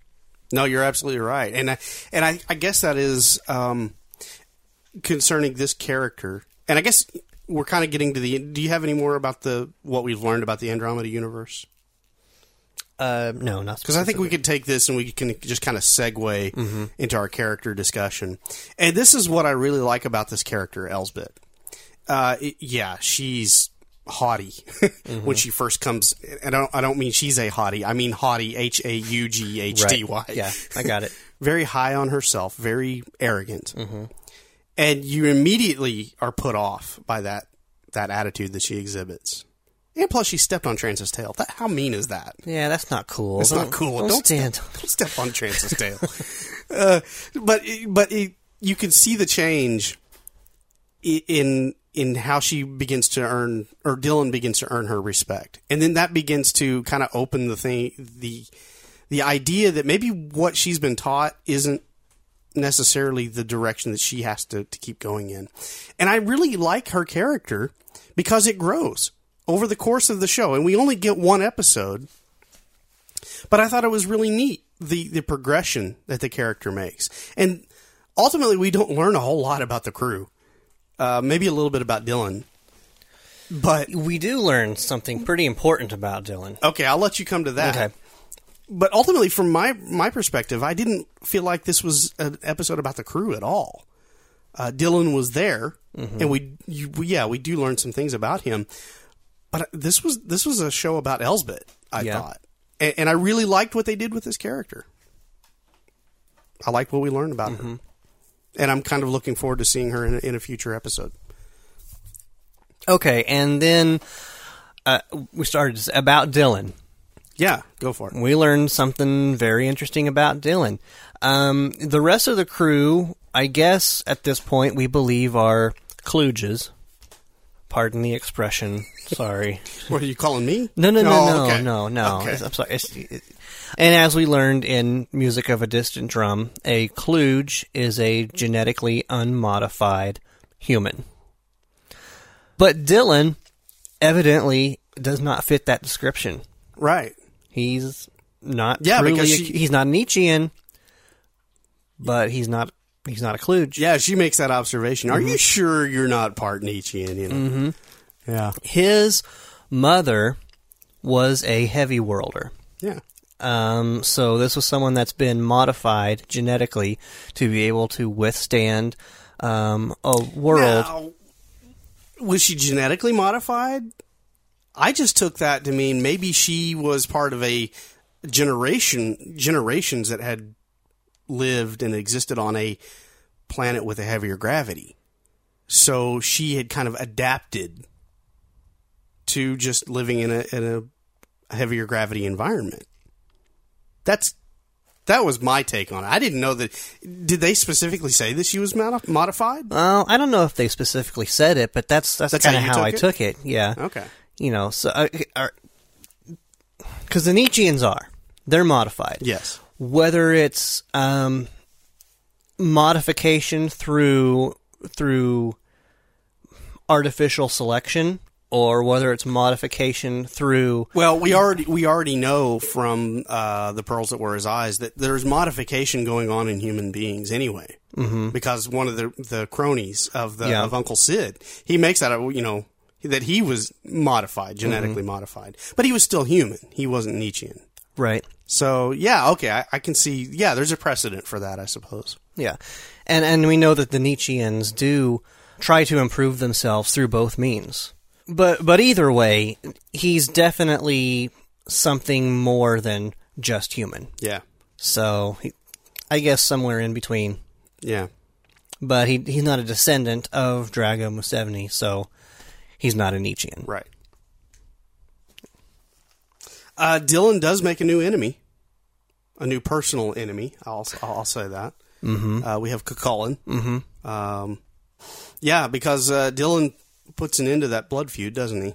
No, you're absolutely right, and I, and I, I guess that is um, concerning this character, and I guess we're kind of getting to the. Do you have any more about the what we've learned about the Andromeda universe? Uh, no, not Because I think we could take this and we can just kind of segue into our character discussion. And this is what I really like about this character, Elsbeth. Uh, it- yeah, she's haughty when she first comes. And I don't, I don't mean she's a haughty. I mean haughty, H A U G H T Y. Yeah, I got it. Very high on herself, very arrogant. And you immediately are put off by that that attitude that she exhibits. And plus, she stepped on Trance's tail. That, how mean is that? Yeah, that's not cool. It's Don't- cool. Don't, Don't, stand. Step, don't step on Trance's tail. Uh, but but it, you can see the change in in how she begins to earn or Dylan begins to earn her respect, and then that begins to kind of open the thing the the idea that maybe what she's been taught isn't necessarily the direction that she has to, to keep going in. And I really like her character because it grows over the course of the show. And we only get one episode, but I thought it was really neat the, the progression that the character makes. And ultimately, we don't learn a whole lot about the crew. Uh, maybe a little bit about Dylan. But We do learn something pretty important about Dylan. okay, I'll let you come to that. Okay. but ultimately, from my my perspective, I didn't feel like this was an episode about the crew at all. Uh, Dylan was there, and we, you, we, yeah, we do learn some things about him. But this was this was a show about Elsbeth, I Yeah. thought, and, and I really liked what they did with this character. I like what we learned about her, and I'm kind of looking forward to seeing her in, a- in a future episode. Okay, and then uh, we started about Dylan. Yeah, go for it. We learned something very interesting about Dylan. Um, the rest of the crew, I guess, at this point, we believe are kludges. Pardon the expression. Sorry. What are you calling me? No, no, no, Oh, no, okay. no, no. Okay. I'm sorry. It- and as we learned in Music of a Distant Drum, a kludge is a genetically unmodified human. But Dylan evidently does not fit that description. Right. He's not Yeah, truly because she- he's not an Nietzschean, but he's not he's not a kludge. Yeah, she makes that observation. Are Mm-hmm. you sure you're not part Nietzschean? You know? Mm-hmm. Yeah. His mother was a heavy worlder. Yeah. Um, so this was someone that's been modified genetically to be able to withstand um, a world. Now, was she genetically modified? I just took that to mean maybe she was part of a generation generations that had lived and existed on a planet with a heavier gravity. So she had kind of adapted to just living in a in a heavier gravity environment. That's that was my take on it. I didn't know that. Did they specifically say that she was modi- modified? Well, I don't know if they specifically said it, but that's that's, That's kind of how how, I took it? took it. Yeah. Okay. You know, so uh, uh, because the Nietzscheans are they're modified. Yes. Whether it's um, modification through through artificial selection or whether it's modification through Well, we already we already know from uh, the pearls that were his eyes that there's modification going on in human beings anyway. Mm-hmm. Because one of the the cronies of the Yeah. of Uncle Sid, he makes that you know that he was modified, genetically modified, but he was still human. He wasn't Nietzschean. Right So yeah, okay, I, I can see. Yeah, there's a precedent for that, I suppose. yeah and and we know that the Nietzscheans do try to improve themselves through both means but but either way he's definitely something more than just human Yeah, so he, I guess somewhere in between yeah. but he he's not a descendant of Drago Museveni, so he's not a Nietzschean. Right. Uh, Dylan does make a new enemy, a new personal enemy. I'll I'll say that. Mm-hmm. Uh, we have Cucullin. Mm-hmm. Um, yeah, because uh, Dylan puts an end to that blood feud, doesn't he?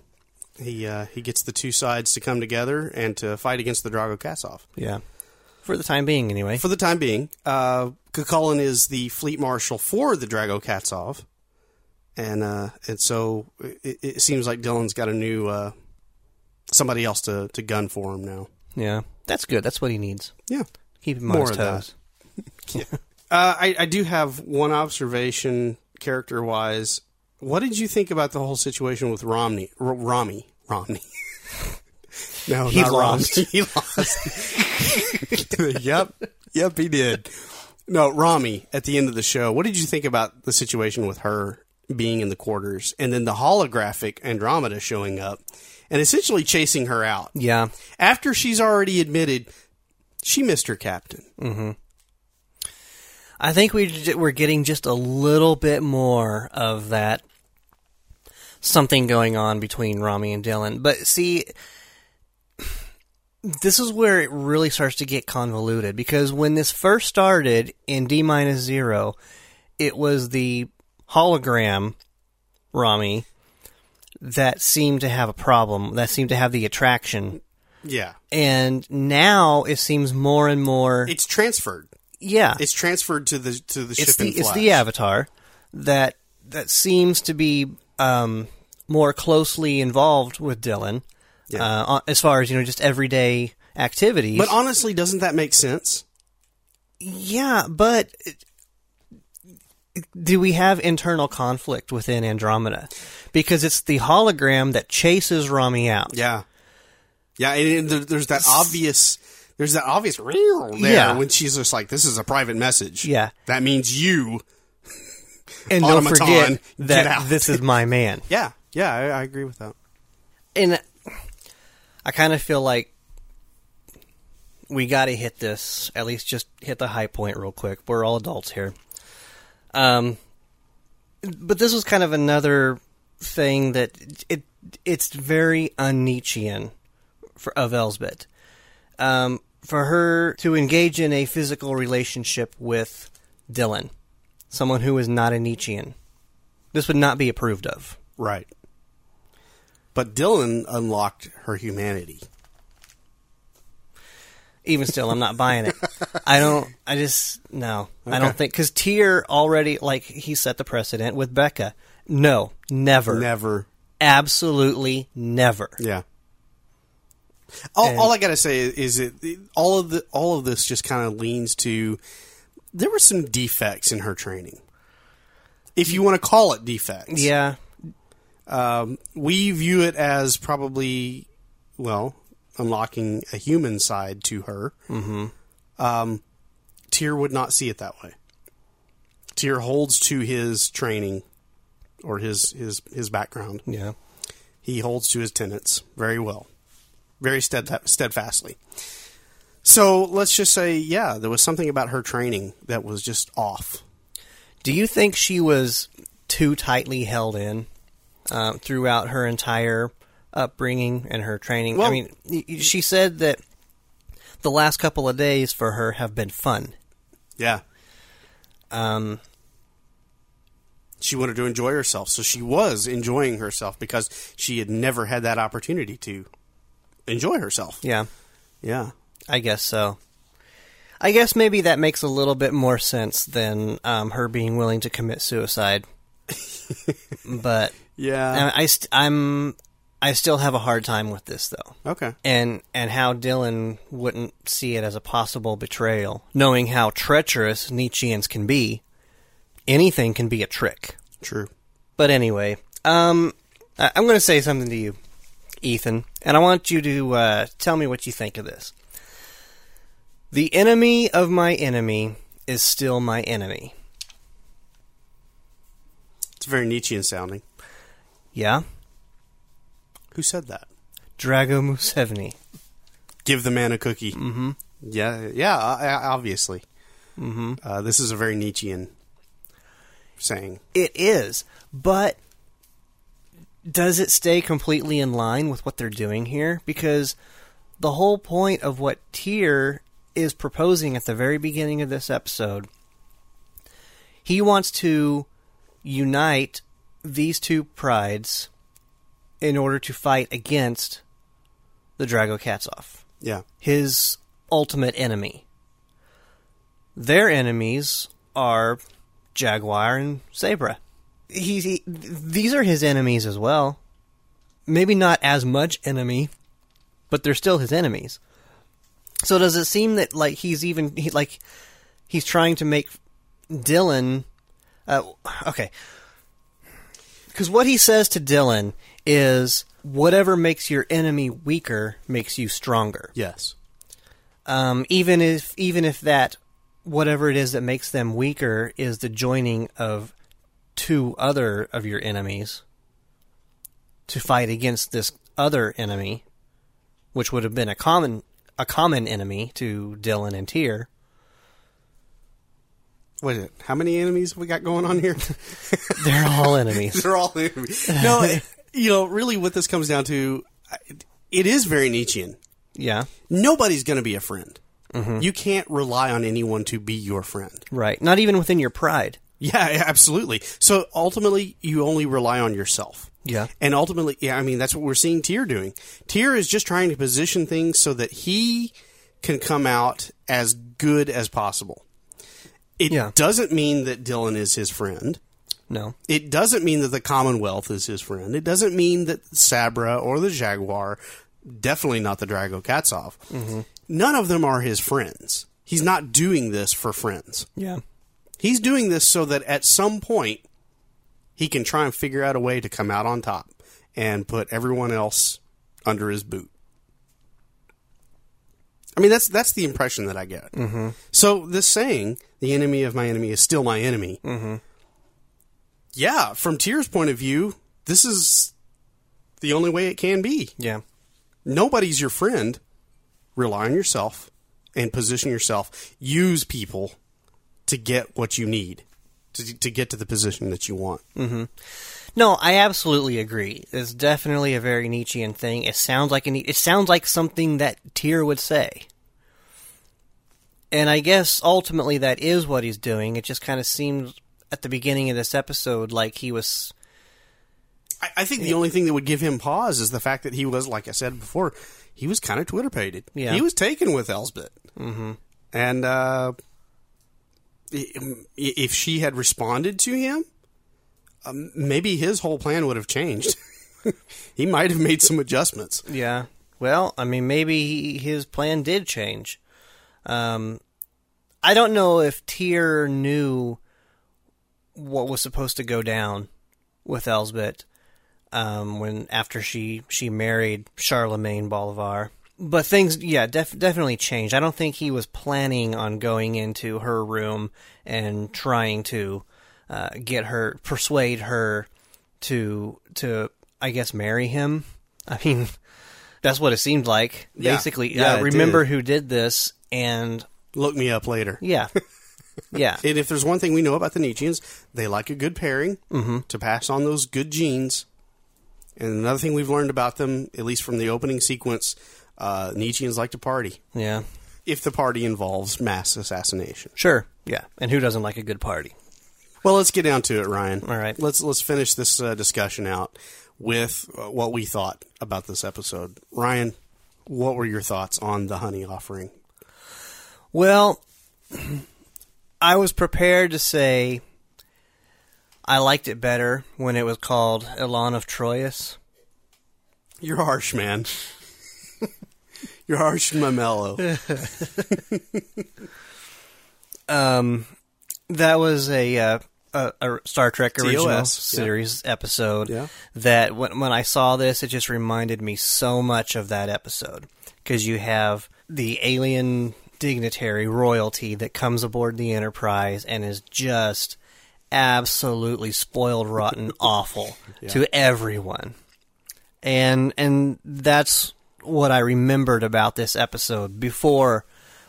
He uh, he gets the two sides to come together and to fight against the Drago Kazov. Yeah, for the time being, anyway. For the time being, uh, is the fleet marshal for the Drago Kazov, and uh, and so it, it seems like Dylan's got a new uh, somebody else to, to gun for him now. yeah, that's good. That's what he needs. Yeah. Keep him More on his of that. toes. Uh, I, I do have one observation, character wise. What did you think about the whole situation with Romney? R- Rommie. Romney. no, He lost. Romney. He lost. yep. Yep, he did. No, Rommie at the end of the show. What did you think about the situation with her being in the quarters and then the holographic Andromeda showing up and essentially chasing her out? Yeah, After she's already admitted she missed her captain. Mm-hmm. I think we we're getting just a little bit more of that something going on between Rommie and Dylan. But see, this is where it really starts to get convoluted because when this first started in D minus zero, it was the hologram Rommie that seemed to have a problem, that seemed to have the attraction. Yeah. And now it seems more and more It's transferred. yeah. It's transferred to the to the it's ship the it's the avatar that that seems to be um, more closely involved with Dylan Yeah. uh, as far as you know just everyday activities. But honestly, doesn't that make sense? yeah, but do we have internal conflict within Andromeda? Because it's the hologram that chases Rommie out. Yeah. Yeah, and, and there's that obvious there's that obvious real there Yeah. when she's just like, "This is a private message." Yeah. that means you. and don't forget that this is my man. Yeah, yeah, I, I agree with that. and I kind of feel like we got to hit this at least just hit the high point real quick. We're all adults here. Um, but this was kind of another thing that it it's very un-Nietzschean for, of Elsbeth. Um, for her to engage in a physical relationship with Dylan, someone who is not a Nietzschean, this would not be approved of. Right. But Dylan unlocked her humanity. Even still, I'm not buying it. I don't. I just no. I don't think because Tyr already like he set the precedent with Beka. No, never, Never. absolutely never. Yeah. All, And- all I gotta say is it all of the all of this just kind of leans to there were some defects in her training, if you want to call it defects. Yeah, um, we view it as probably well unlocking a human side to her. Mm-hmm. Um, Tyr would not see it that way. Tyr holds to his training or his his his background. yeah. He holds to his tenets very well, very stead- steadfastly. So let's just say, yeah, there was something about her training that was just off. Do you think she was too tightly held in um, throughout her entire upbringing and her training? I mean, she said that the last couple of days for her have been fun. Yeah, Um, she wanted to enjoy herself, so she was enjoying herself because she had never had that opportunity to enjoy herself. yeah. Yeah, I guess so. I guess maybe that makes a little bit more sense than um, her being willing to commit suicide. but yeah. I, I st- I'm I still have a hard time with this though, Okay, and and how Dylan wouldn't see it as a possible betrayal, knowing how treacherous Nietzscheans can be. Anything can be a trick. true. But anyway, um, I- I'm going to say something to you, Ethan, and I want you to uh, tell me what you think of this. The enemy of my enemy is still my enemy. It's very Nietzschean sounding. Yeah? Who said that? Drago Museveni. Give the man a cookie. Mm-hmm. Yeah, yeah. Obviously, mm-hmm. uh, this is a very Nietzschean saying. It is, but does it stay completely in line with what they're doing here? Because the whole point of what Tyr is proposing at the very beginning of this episode, he wants to unite these two prides in order to fight against the Drago Kazov Yeah, his ultimate enemy. Their enemies are Jaguar and Sabra. He, he, these are his enemies as well. Maybe not as much enemy, but they're still his enemies. So does it seem that like he's even he, like he's trying to make Dylan? Uh, okay, because what he says to Dylan is whatever makes your enemy weaker makes you stronger yes, um, even if even if that whatever it is that makes them weaker is the joining of two other of your enemies to fight against this other enemy, which would have been a common a common enemy to Dylan and Tyr. What is it? How many enemies we got going on here? They're all enemies. They're all enemies. No, you know, really, what this comes down to, it is very Nietzschean. Yeah, Nobody's going to be a friend. Mm-hmm. You can't rely on anyone to be your friend. right. Not even within your pride. Yeah, yeah, absolutely. So ultimately, you only rely on yourself. Yeah. And ultimately, yeah, I mean, that's what we're seeing Tyr doing. Tyr is just trying to position things so that he can come out as good as possible. It Yeah. doesn't mean that Dylan is his friend. No. It doesn't mean that the Commonwealth is his friend. It doesn't mean that Sabra or the Jaguar, definitely not the Drago Kazov, none of them are his friends. He's not doing this for friends. Yeah. He's doing this so that at some point he can try and figure out a way to come out on top and put everyone else under his boot. I mean, that's that's the impression that I get. Mm-hmm. So this saying, "The enemy of my enemy is still my enemy." Mm-hmm. Yeah, from Tyr's point of view, this is the only way it can be. Yeah. Nobody's your friend. Rely on yourself and position yourself. Use people to get what you need to, to get to the position that you want. Mm-hmm. No, I absolutely agree. It's definitely a very Nietzschean thing. It sounds like an, it sounds like something that Tyr would say. And I guess ultimately that is what he's doing. It just kind of seems at the beginning of this episode like he was I, I think the only thing that would give him pause is the fact that he was, like I said before, he was kind of Twitter pated. Yeah. He was taken with Elsbeth. Mm-hmm. And uh, if she had responded to him, um, maybe his whole plan would have changed. he might have made some adjustments. Yeah. Well, I mean, maybe he, his plan did change. Um, I don't know if Tyr knew what was supposed to go down with Elsbeth um, when after she she married Charlemagne Bolivar. But things, yeah, def- definitely changed. I don't think he was planning on going into her room and trying to uh, get her, persuade her to to, I guess, marry him. I mean, that's what it seemed like. Yeah. Basically, Yeah, uh, remember did. who did this, and Look me up later. yeah, yeah, And if there's one thing we know about the Nietzscheans, they like a good pairing to pass on those good genes. And another thing we've learned about them, at least from the opening sequence, uh, Nietzscheans like to party. yeah. If the party involves mass assassination. Sure, yeah. And who doesn't like a good party? Well, let's get down to it, Ryan. All right. Let's let's finish this uh, discussion out with uh, what we thought about this episode. Ryan, what were your thoughts on the honey offering? Well, I was prepared to say I liked it better when it was called Elaan of Troyius. You're harsh, man. You're harsh and my mellow. Um, that was a, uh, a, a Star Trek original TOS, yeah. series episode. Yeah. That when when I saw this, it just reminded me so much of that episode because you have the alien dignitary royalty that comes aboard the Enterprise and is just absolutely spoiled, rotten, awful to everyone. And and that's what I remembered about this episode before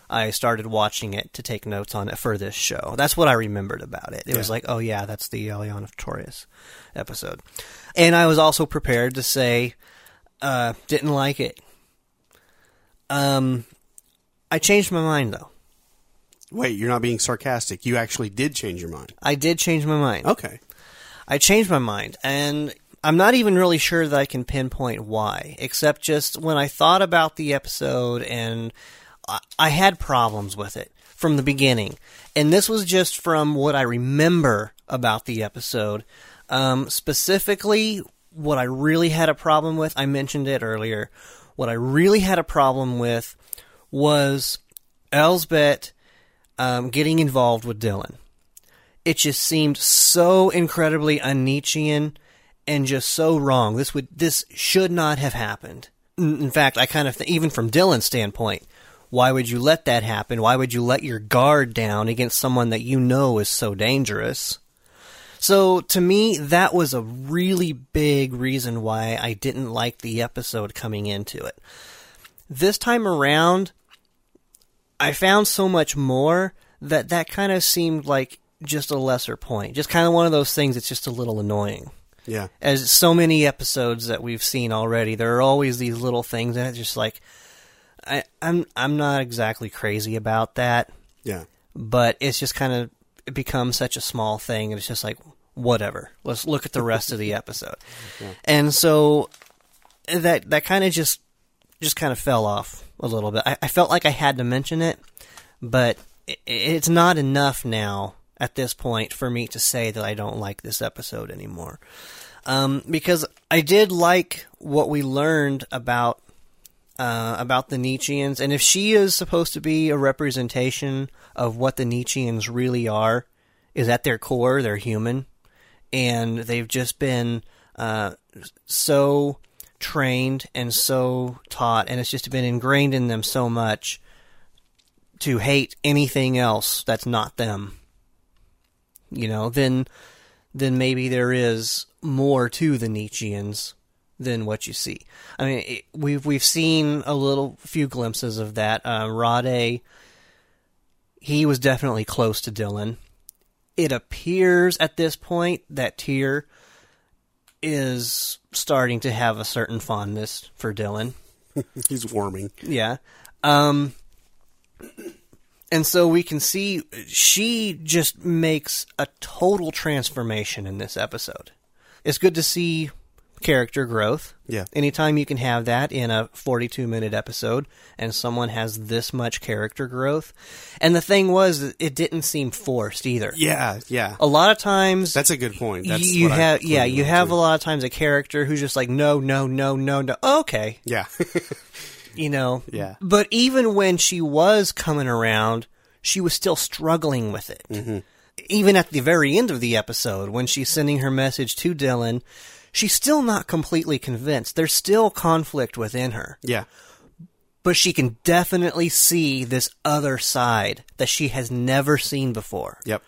I started watching it to take notes on it for this show. That's what I remembered about it. It was like, oh yeah, that's the Elaan of Troyius episode. And I was also prepared to say, uh, didn't like it. Um, I changed my mind though. Wait, you're not being sarcastic. You actually did change your mind. I did change my mind. Okay. I changed my mind, and I'm not even really sure that I can pinpoint why, except just when I thought about the episode and I, I had problems with it from the beginning. And this was just from what I remember about the episode. Um, specifically, what I really had a problem with, I mentioned it earlier, what I really had a problem with was Elsbeth um, getting involved with Dylan it just seemed so incredibly un-Nietzschean and just so wrong. This would this should not have happened. In in fact, I kind of th- even from Dylan's standpoint, why would you let that happen? Why would you let your guard down against someone that you know is so dangerous? So to me, that was a really big reason why I didn't like the episode coming into it. This time around, I found so much more that that kind of seemed like just a lesser point. Just kind of one of those things that's just a little annoying. Yeah. As so many episodes that we've seen already, there are always these little things and it's just like I I'm I'm not exactly crazy about that, Yeah. but it's just kind of it becomes such a small thing, and it's just like whatever. Let's look at the rest of the episode. Yeah. And so that that kind of just just kind of fell off a little bit. I, I felt like I had to mention it, but it, it's not enough now at this point for me to say that I don't like this episode anymore. Um, because I did like what we learned about uh, about the Nietzscheans, and if she is supposed to be a representation of what the Nietzscheans really are, is at their core they're human, and they've just been uh, so trained and so taught, and it's just been ingrained in them so much to hate anything else that's not them. You know, then then maybe there is more to the Nietzscheans than what you see. I mean, it, we've we've seen a little few glimpses of that. Uh, Rhade, he was definitely close to Dylan. It appears at this point that Tyr is starting to have a certain fondness for Dylan. He's warming. Yeah. Um, and so we can see she just makes a total transformation in this episode. It's good to see character growth. Yeah. Anytime you can have that in a 42 minute episode and someone has this much character growth. And the thing was, it didn't seem forced either. Yeah, yeah. A lot of times That's a good point. That's you have yeah, you have too. a lot of times a character who's just like no, no, no, no, no. Okay, Yeah. you know. Yeah. But even when she was coming around, she was still struggling with it. Mm-hmm. Even at the very end of the episode, when she's sending her message to Dylan, she's still not completely convinced. There's still conflict within her. yeah. But she can definitely see this other side that she has never seen before. Yep.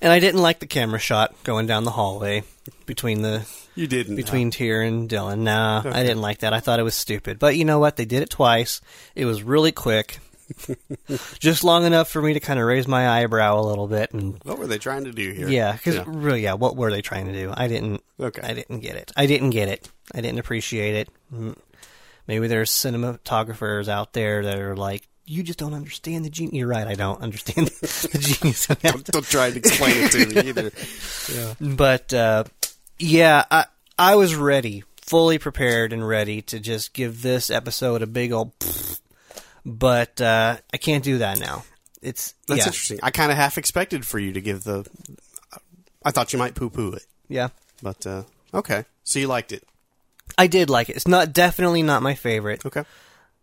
And I didn't like the camera shot going down the hallway between the You didn't. between Tyr and Dylan. Nah, I didn't like that. I thought it was stupid. But you know what? They did it twice. It was really quick. Just long enough for me to kind of raise my eyebrow a little bit and What were they trying to do here? yeah, cuz Yeah. really yeah, what were they trying to do? I didn't Okay. I didn't get it. I didn't get it. I didn't appreciate it. Mm. Maybe there's cinematographers out there that are like you just don't understand the genius. You're right. I don't understand the genius. Don't, don't try to explain it to me either. But uh, yeah, I I was ready, fully prepared and ready to just give this episode a big old. pfft. But uh, I can't do that now. It's That's yeah, interesting. I kind of half expected for you to give the. I thought you might poo poo it, yeah. but uh, okay. So you liked it. I did like it. It's not definitely not my favorite. Okay.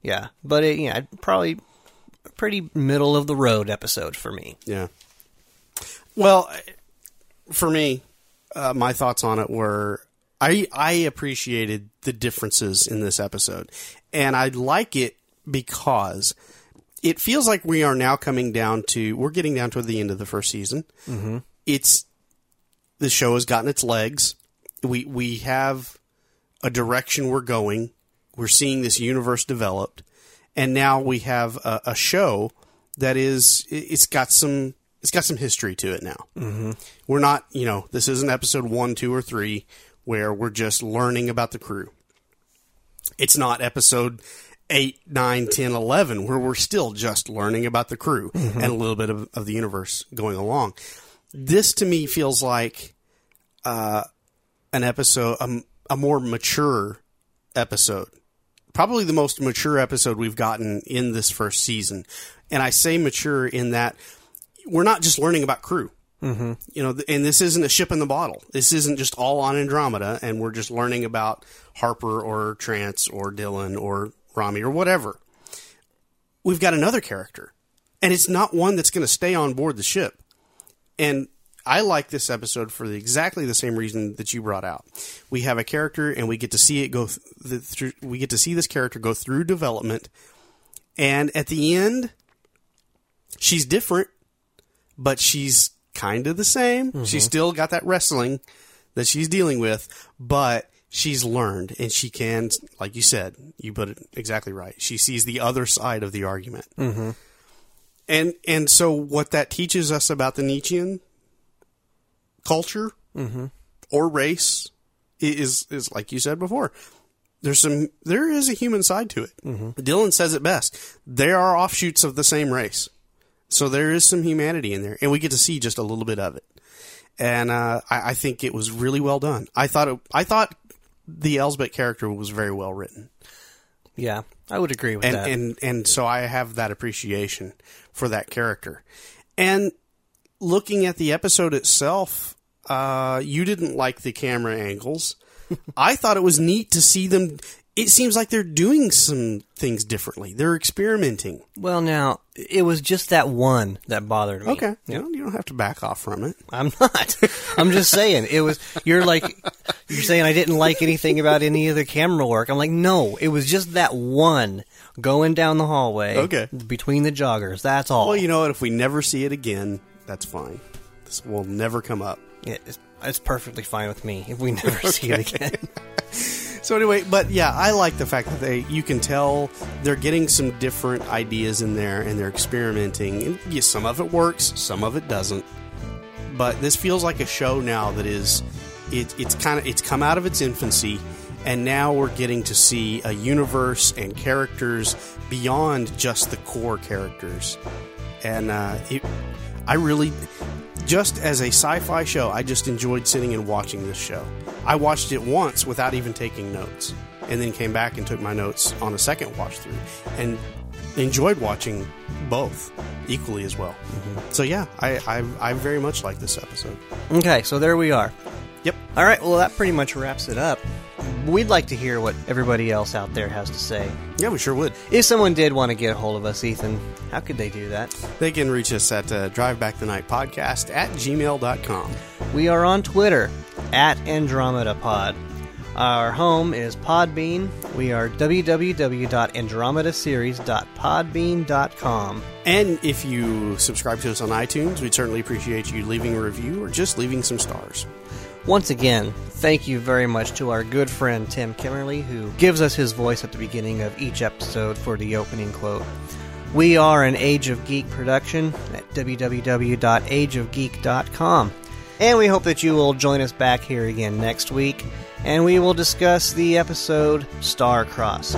Yeah, but it, yeah, probably a pretty middle of the road episode for me. Yeah. Well, for me, uh, my thoughts on it were I I appreciated the differences in this episode, and I like it because it feels like we are now coming down to we're getting down to the end of the first season. Mm-hmm. It's the show has gotten its legs. We we have a direction we're going. We're seeing this universe developed, and now we have a, a show that is it- it's got some it's got some history to it now. Mm-hmm. We're not you know this isn't episode one, two, or three where we're just learning about the crew. It's not episode eight, nine, ten, eleven where we're still just learning about the crew and a little bit of, of the universe going along. This to me feels like uh, an episode, a, a more mature episode probably the most mature episode we've gotten in this first season. And I say mature in that we're not just learning about crew. Mm-hmm. You know, and this isn't a ship in the bottle. This isn't just all on Andromeda, and we're just learning about Harper or Trance or Dylan or Rommie or whatever. We've got another character, and it's not one that's going to stay on board the ship. And I like this episode for the, exactly the same reason that you brought out. We have a character, and we get to see it go th- the, through. We get to see this character go through development, and at the end, she's different, but she's kind of the same. Mm-hmm. She's still got that wrestling that she's dealing with, but she's learned, and she can, like you said, you put it exactly right. She sees the other side of the argument. Mm-hmm. And and so what that teaches us about the Nietzschean culture or race is is like you said before. There's some there is a human side to it. Dylan says it best. They are offshoots of the same race. So there is some humanity in there, and we get to see just a little bit of it. And uh, I, I think it was really well done. I thought it, I thought the Elsbeth character was very well written, Yeah, I would agree with and that. and and so I have that appreciation for that character. And looking at the episode itself, uh, you didn't like the camera angles. I thought it was neat to see them. It seems like they're doing some things differently. They're experimenting. well, now it was just that one that bothered me. Okay, you, know, you don't have to back off from it. I'm not. I'm just saying it was. You're like, you're saying I didn't like anything about any of the camera work. I'm like, no, it was just that one going down the hallway. Okay. Between the joggers. That's all. Well, you know what? If we never see it again, that's fine. This will never come up. It- it's, it's perfectly fine with me if we never see it again. So anyway, but yeah, I like the fact that they you can tell they're getting some different ideas in there and they're experimenting. And yes, some of it works, some of it doesn't. But this feels like a show now that is it, it's kind of it's come out of its infancy and now we're getting to see a universe and characters beyond just the core characters. And uh, it, I really just as a sci-fi show, I just enjoyed sitting and watching this show. I watched it once without even taking notes, and then came back and took my notes on a second watch through, and enjoyed watching both equally as well. Mm-hmm. So yeah, I, I I very much like this episode. okay, so there we are. Yep. All right, well, that pretty much wraps it up. We'd like to hear what everybody else out there has to say. Yeah, we sure would. If someone did want to get a hold of us, Ethan, how could they do that? They can reach us at uh, Drive Back the Night at gmail.com. We are on Twitter at AndromedaPod. Our home is Podbean. We are www.andromedaseries.podbean.com. And if you subscribe to us on iTunes, we'd certainly appreciate you leaving a review or just leaving some stars. Once again, thank you very much to our good friend Tim Kimmerly, who gives us his voice at the beginning of each episode for the opening quote. We are an Age of Geek production at www.ageofgeek.com. And we hope that you will join us back here again next week, and we will discuss the episode Star Crossed.